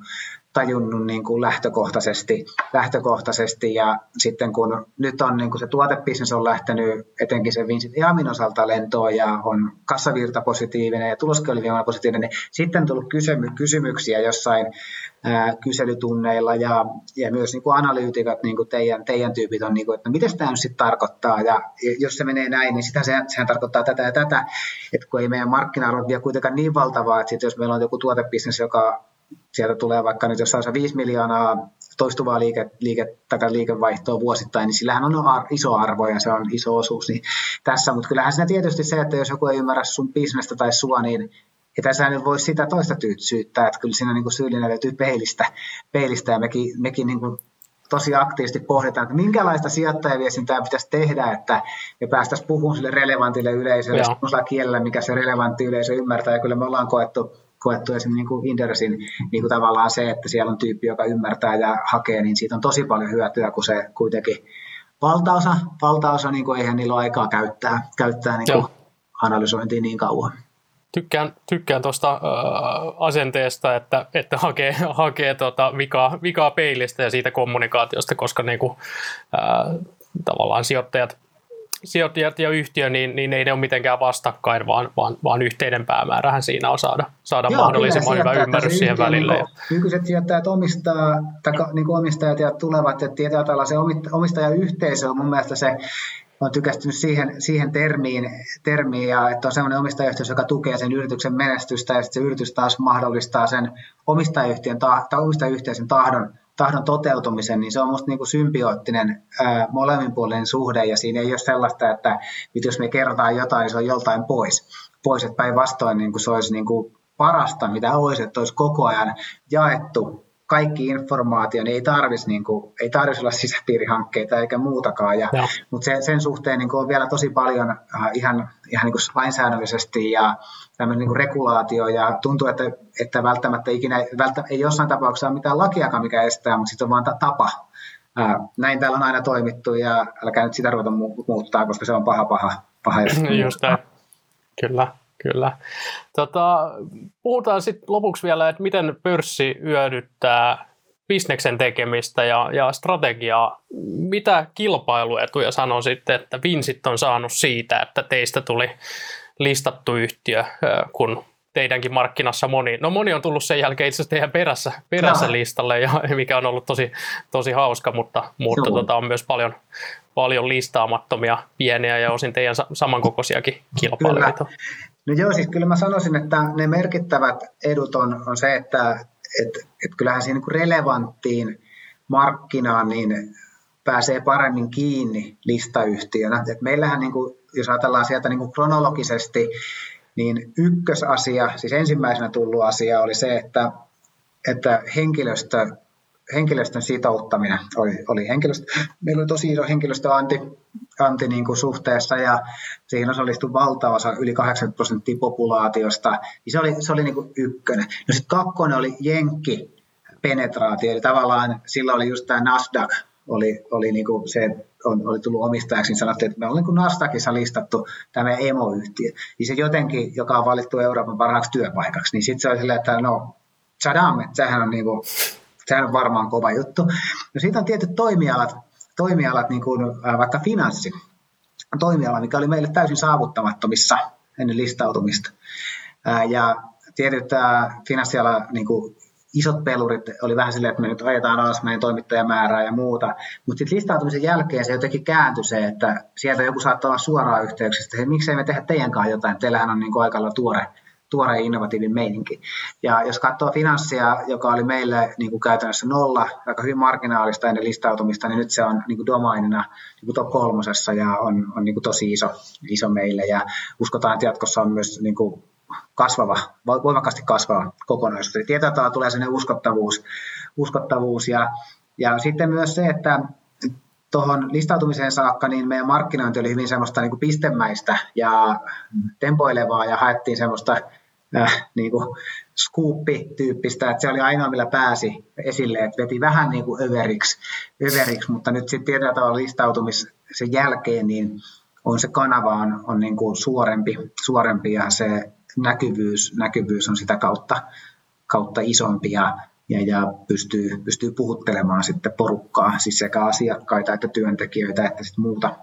tajunnut niin kuin lähtökohtaisesti, lähtökohtaisesti. Ja sitten kun nyt on niin kuin se tuotebisnes on lähtenyt etenkin se Vincent Iamin osalta lentoon ja on kassavirta positiivinen ja tuloskölvioma positiivinen, niin sitten on tullut kysymy- kysymyksiä jossain kyselytunneilla ja, ja myös niin kuin analyytikot, niin kuin teidän, teidän tyypit on, niin kuin, että mitä tämä nyt sitten tarkoittaa? Ja jos se menee näin, niin sitä sehän, sehän tarkoittaa tätä ja tätä, että kun ei meidän markkina vielä kuitenkaan niin valtavaa, että jos meillä on joku tuotebisnes, joka sieltä tulee vaikka nyt jos saa 5 miljoonaa toistuvaa liike, liike, liikevaihtoa vuosittain, niin sillähän on ar- iso arvo ja se on iso osuus niin tässä, mutta kyllähän siinä tietysti se, että jos joku ei ymmärrä sun bisnestä tai sua, niin että sä nyt voi sitä toista tyyt syyttää, että kyllä siinä niin kuin syyllinen löytyy peilistä, peilistä ja mekin, mekin niin kuin tosi aktiivisesti pohditaan, että minkälaista sijoittajaviestintää pitäisi tehdä, että me päästäisiin puhumaan sille relevantille yleisölle, semmoisella kielellä, mikä se relevantti yleisö ymmärtää, ja kyllä me ollaan koettu koettu esimerkiksi niin Indersin niin kuin tavallaan se, että siellä on tyyppi, joka ymmärtää ja hakee, niin siitä on tosi paljon hyötyä, kun se kuitenkin valtaosa, valtaosa niin kuin eihän niillä ole aikaa käyttää, käyttää niin kuin analysointiin niin kauan. Tykkään, tykkään tuosta äh, asenteesta, että, että hakee, hakee tota vikaa, vikaa peilistä ja siitä kommunikaatiosta, koska niin kuin, äh, tavallaan sijoittajat sijoittajat ja yhtiö, niin, niin ei ne ole mitenkään vastakkain, vaan, vaan, vaan yhteinen päämäärähän siinä on saada, saada Joo, mahdollisimman hyvä ymmärrys siihen välille. Niin nykyiset sijoittajat omistaa, tai niin kuin omistajat ja tulevat, että tietyllä tavalla se omistajayhteisö on mun mielestä se, on tykästynyt siihen, siihen termiin, termiin ja että on sellainen omistajayhteys, joka tukee sen yrityksen menestystä ja se yritys taas mahdollistaa sen omistajayhtiön tai omistajayhteisön tahdon tahdon toteutumisen, niin se on minusta niin symbioottinen ää, molemminpuolinen suhde, ja siinä ei ole sellaista, että jos me kerrotaan jotain, niin se on joltain pois. Pois, että päinvastoin niin kuin se olisi niin kuin parasta, mitä olisi, että olisi koko ajan jaettu kaikki informaatio, niin ei tarvitsisi niin kuin, ei tarvitsisi olla sisäpiirihankkeita eikä muutakaan. Ja, mutta sen, sen suhteen niin kuin on vielä tosi paljon äh, ihan, ihan niin kuin lainsäädännöllisesti ja tämmöinen niin kuin regulaatio ja tuntuu, että, että välttämättä ikinä, välttämättä, ei jossain tapauksessa ole mitään lakiakaan, mikä estää, mutta sitten on vaan tapa. Äh, näin täällä on aina toimittu ja älkää nyt sitä ruveta muuttaa, koska se on paha paha. paha Just Kyllä. Kyllä. Tota, puhutaan sitten lopuksi vielä, että miten pörssi hyödyttää bisneksen tekemistä ja, ja strategiaa. Mitä kilpailuetuja sanon sitten, että Vinsit on saanut siitä, että teistä tuli listattu yhtiö, kun teidänkin markkinassa moni. No moni on tullut sen jälkeen itse asiassa teidän perässä, perässä no. listalle, ja mikä on ollut tosi, tosi hauska, mutta, mutta tota, on myös paljon, paljon listaamattomia pieniä ja osin teidän samankokoisiakin kilpailijoita. Kyllä. No joo, siis kyllä mä sanoisin, että ne merkittävät edut on, on se, että et, et kyllähän siinä niin relevanttiin markkinaan niin pääsee paremmin kiinni listayhtiönä. Et meillähän, niin kuin, jos ajatellaan sieltä niin kuin kronologisesti, niin ykkösasia, siis ensimmäisenä tullut asia oli se, että, että henkilöstö, henkilöstön sitouttaminen oli, oli henkilöstö. Meillä oli tosi iso henkilöstöanti anti niin kuin suhteessa ja siihen osallistui valtaosa, yli 80 prosenttia populaatiosta, niin se oli, se oli niin kuin ykkönen. No sitten kakkonen oli Jenkki penetraatio, eli tavallaan sillä oli just tämä Nasdaq, oli, oli niin kuin se, on, oli tullut omistajaksi, niin sanottiin, että me ollaan niin Nasdaqissa listattu tämä emoyhtiö. Niin se jotenkin, joka on valittu Euroopan parhaaksi työpaikaksi, niin sitten se oli silleen, että no, sadam, että sehän on, niin kuin, sehän on varmaan kova juttu. No siitä on tietyt toimialat, toimialat niin kuin, vaikka finanssi, toimiala, mikä oli meille täysin saavuttamattomissa ennen listautumista. Ja tietyt finanssiala niin kuin isot pelurit oli vähän silleen, että me nyt ajetaan alas meidän toimittajamäärää ja muuta. Mutta sitten listautumisen jälkeen se jotenkin kääntyi se, että sieltä joku saattaa olla suoraan yhteyksistä, miksei me tehdä teidän kanssa jotain, teillähän on niin kuin aika tuore, tuore ja innovatiivinen meininki. Ja jos katsoo finanssia, joka oli meille niin kuin käytännössä nolla, aika hyvin marginaalista ennen listautumista, niin nyt se on niin kuin domainina niin kuin top kolmosessa ja on, on niin kuin tosi iso, iso meille. Ja uskotaan, että jatkossa on myös niin kuin kasvava, voimakkaasti kasvava kokonaisuus. Eli tietyllä tulee sellainen uskottavuus, uskottavuus ja, ja sitten myös se, että tuohon listautumiseen saakka niin meidän markkinointi oli hyvin semmoista niin kuin pistemäistä ja tempoilevaa ja haettiin semmoista äh, niin kuin skuuppi-tyyppistä, että se oli ainoa, millä pääsi esille, että veti vähän niin kuin överiksi, överiksi mutta nyt sitten tietyllä tavalla listautumisen jälkeen, niin on se kanava on, on niin kuin suorempi, suorempi ja se näkyvyys, näkyvyys on sitä kautta, kautta isompi ja, ja, ja pystyy, pystyy puhuttelemaan sitten porukkaa, siis sekä asiakkaita että työntekijöitä että sitten muuta,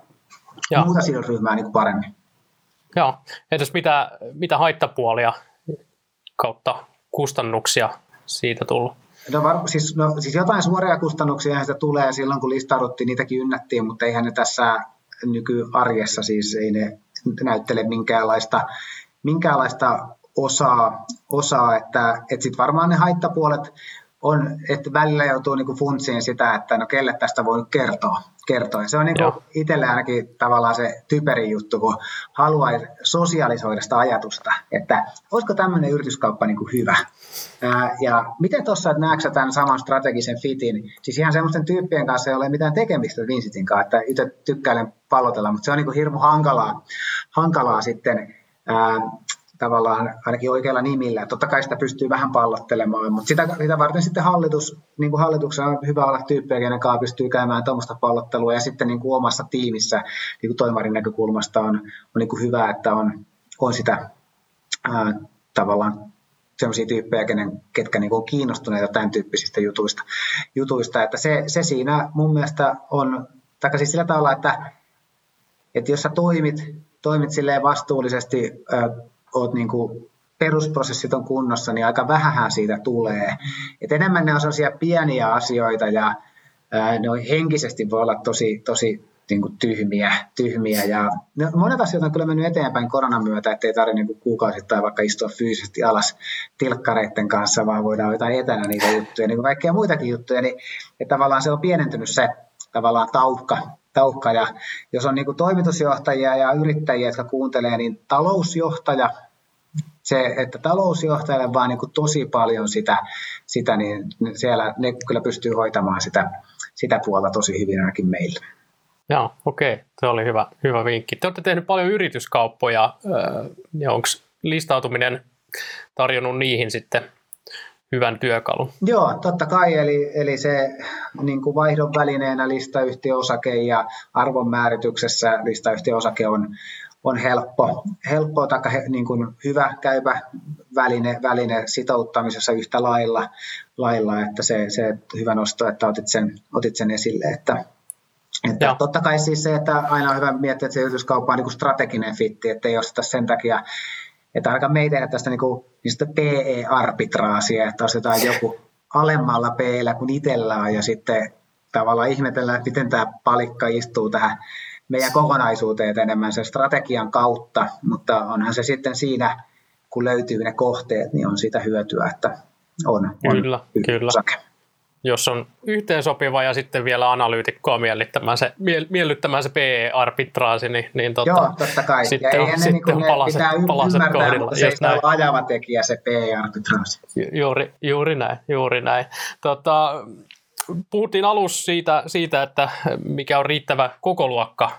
Joo. muuta sidosryhmää niin paremmin. Joo, entäs mitä, mitä haittapuolia kautta kustannuksia siitä tullut? No, var, siis, no, siis jotain suoria kustannuksia sitä tulee silloin, kun listauduttiin, niitäkin ynnättiin, mutta eihän ne tässä nykyarjessa siis ei ne näyttele minkäänlaista minkäänlaista osaa, osaa että, että sitten varmaan ne haittapuolet on, että välillä joutuu niinku funtsiin sitä, että no kelle tästä voi kertoa. kertoa. Ja se on niinku itselle ainakin tavallaan se typerin juttu, kun haluaa sosialisoida sitä ajatusta, että olisiko tämmöinen yrityskauppa niinku hyvä. Ää, ja miten tuossa, että näetkö tämän saman strategisen fitin, siis ihan semmoisten tyyppien kanssa ei ole mitään tekemistä Vincitin kanssa, että itse tykkäilen pallotella, mutta se on niinku hirmu hankalaa, hankalaa sitten ää, tavallaan ainakin oikeilla nimillä. Totta kai sitä pystyy vähän pallottelemaan, mutta sitä, sitä varten sitten hallitus, niin kuin hallituksen on hyvä olla tyyppejä, kenen kanssa pystyy käymään tuommoista pallottelua ja sitten niin kuin omassa tiimissä niin kuin toimarin näkökulmasta on, on niin kuin hyvä, että on, on sitä ää, tavallaan sellaisia tyyppejä, kenen, ketkä niin kuin on kiinnostuneita tämän tyyppisistä jutuista. jutuista. Että se, se siinä mun mielestä on, tai siis sillä tavalla, että, että jos sä toimit toimit silleen vastuullisesti, ö, oot niin kuin perusprosessit on kunnossa, niin aika vähähän siitä tulee. Et enemmän ne on sellaisia pieniä asioita ja ne on henkisesti voi olla tosi, tosi niin kuin tyhmiä, tyhmiä. Ja ne, monet asiat on kyllä mennyt eteenpäin koronan myötä, ettei tarvitse niin kuukausittain vaikka istua fyysisesti alas tilkkareiden kanssa, vaan voidaan jotain etänä niitä juttuja, niin kuin kaikkea muitakin juttuja. Niin, että tavallaan se on pienentynyt se tavallaan taukka, taukka. Ja jos on niin kuin toimitusjohtajia ja yrittäjiä, jotka kuuntelee, niin talousjohtaja, se, että talousjohtajalle vaan niin kuin tosi paljon sitä, sitä, niin siellä ne kyllä pystyy hoitamaan sitä, sitä puolta tosi hyvin ainakin meillä. Joo, okei. Okay. Se oli hyvä, hyvä vinkki. Te olette tehneet paljon yrityskauppoja. Ja onko listautuminen tarjonnut niihin sitten hyvän työkalun. Joo, totta kai, eli, eli se niin kuin vaihdon välineenä listayhtiöosake ja arvonmäärityksessä listayhtiöosake on, on helppo, helppo tai he, niin kuin hyvä käypä väline, väline sitouttamisessa yhtä lailla, lailla että se, se hyvä nosto, että otit sen, otit sen esille, että, että totta kai siis se, että aina on hyvä miettiä, että se yrityskauppa on niin kuin strateginen fitti, että ei osteta sen takia että aika me ei tehdä tästä niin kuin, niin PE-arbitraasia, että ostetaan joku alemmalla p kuin itsellään ja sitten tavallaan ihmetellään, että miten tämä palikka istuu tähän meidän kokonaisuuteen enemmän sen strategian kautta, mutta onhan se sitten siinä, kun löytyy ne kohteet, niin on siitä hyötyä, että on, on kyllä, kyllä. Jos on yhteensopiva ja sitten vielä analyytikkoa miellyttämään se, miellyttämään se PE-arbitraasi, niin, niin tota, Joo, totta kai. Sitten ja on, ennen sitten niin palaset, pitää palaset ymmärtää, kohdilla. mutta se ei ole ajava tekijä se PE-arbitraasi. Juuri, juuri näin, juuri näin. Tota, puhuttiin alussa siitä, siitä, että mikä on riittävä kokoluokka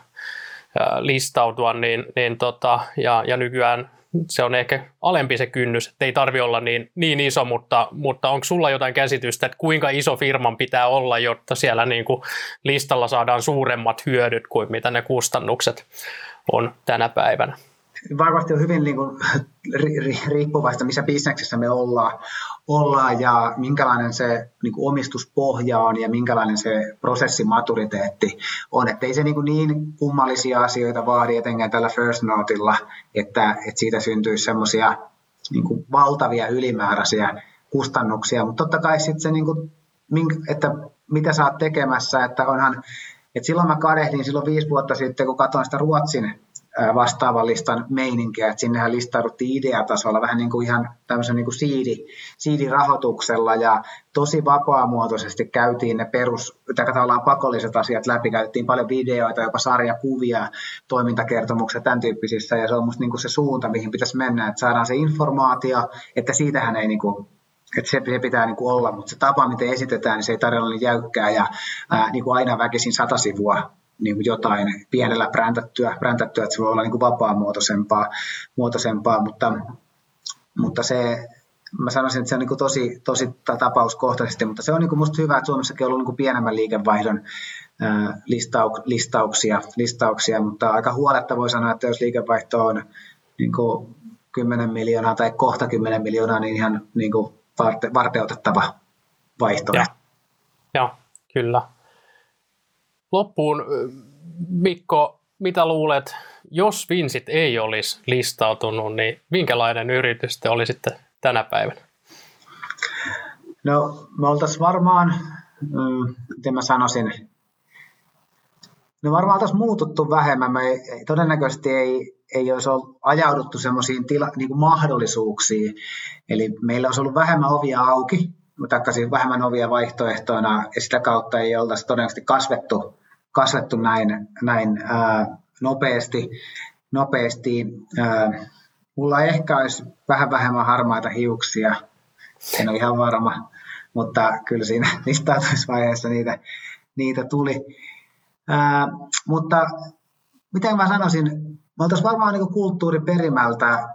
listautua, niin, niin tota, ja, ja nykyään se on ehkä alempi se kynnys, että ei tarvi olla niin, niin iso, mutta, mutta onko sulla jotain käsitystä, että kuinka iso firman pitää olla, jotta siellä niin kuin listalla saadaan suuremmat hyödyt kuin mitä ne kustannukset on tänä päivänä? varmasti on hyvin niin kuin, riippuvaista, missä bisneksessä me ollaan, ollaan ja minkälainen se niin kuin omistuspohja on ja minkälainen se prosessimaturiteetti on. Että ei se niin, kuin niin kummallisia asioita vaadi etenkään tällä First Noteilla, että, että siitä syntyisi semmoisia niin valtavia ylimääräisiä kustannuksia, mutta totta kai sitten se, niin kuin, että mitä sä oot tekemässä, että onhan, että silloin mä kadehdin silloin viisi vuotta sitten, kun katsoin sitä Ruotsin vastaavan listan meininkiä, että sinnehän listauduttiin ideatasolla vähän niin kuin ihan tämmöisen niin kuin siidi, siidirahoituksella ja tosi vapaamuotoisesti käytiin ne perus, tavallaan pakolliset asiat läpi, käytettiin paljon videoita, jopa sarjakuvia, toimintakertomuksia, tämän tyyppisissä ja se on musta niin kuin se suunta, mihin pitäisi mennä, että saadaan se informaatio, että siitähän ei niin kuin että se, se pitää niin kuin olla, mutta se tapa, miten esitetään, niin se ei tarvitse olla niin jäykkää ja ää, niin kuin aina väkisin sata sivua niin kuin jotain pienellä präntättyä, präntättyä, että se voi olla niin kuin vapaamuotoisempaa, muotoisempaa, mutta, mutta se, mä sanoisin, että se on niin kuin tosi, tosi tapauskohtaisesti, mutta se on niin kuin musta hyvä, että Suomessakin on ollut niin kuin pienemmän liikevaihdon listauk, listauksia, listauksia, mutta aika huoletta voi sanoa, että jos liikevaihto on niin kuin 10 miljoonaa tai kohta 10 miljoonaa, niin ihan niin kuin varte, varteutettava vaihtoehto. Joo, kyllä. Loppuun, Mikko, mitä luulet, jos Vinsit ei olisi listautunut, niin minkälainen yritys te olisitte tänä päivänä? No, me oltaisiin varmaan, miten mä sanoisin, no varmaan oltaisiin muututtu vähemmän. Me ei, todennäköisesti ei, ei olisi ajauduttu semmoisiin niin mahdollisuuksiin. Eli meillä olisi ollut vähemmän ovia auki, mutta vähemmän ovia vaihtoehtoina, ja sitä kautta ei oltaisi todennäköisesti kasvettu kasvettu näin, näin ää, nopeasti. nopeasti. Ää, mulla ehkä olisi vähän vähemmän harmaita hiuksia, en ole ihan varma, mutta kyllä siinä listautumisvaiheessa niitä, niitä tuli. Ää, mutta miten mä sanoisin, me oltaisiin varmaan niin kulttuuriperimältä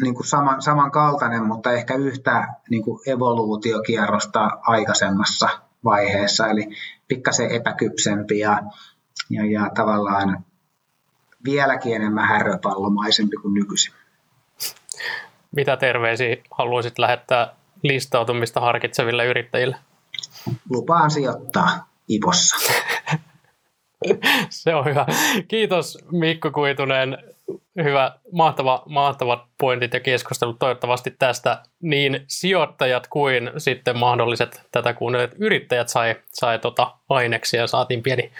niin kuin sama, samankaltainen, mutta ehkä yhtä niin kuin evoluutiokierrosta aikaisemmassa vaiheessa, eli pikkasen epäkypsempi ja, ja, ja tavallaan vieläkin enemmän häröpallomaisempi kuin nykyisin. Mitä terveisiä haluaisit lähettää listautumista harkitseville yrittäjille? Lupaan sijoittaa Ivossa. Se on hyvä. Kiitos Mikko Kuitunen hyvä, mahtava, mahtavat pointit ja keskustelut toivottavasti tästä niin sijoittajat kuin sitten mahdolliset tätä kuunnelleet yrittäjät sai, sai tota aineksia ja saatiin pieni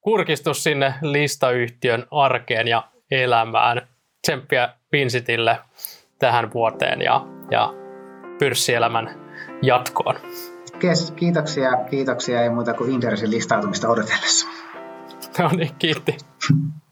kurkistus sinne listayhtiön arkeen ja elämään. Tsemppiä Vincitille tähän vuoteen ja, ja pyrssielämän jatkoon. Kes, kiitoksia, kiitoksia ei muuta kuin Interesin listautumista odotellessa. No niin, kiitti.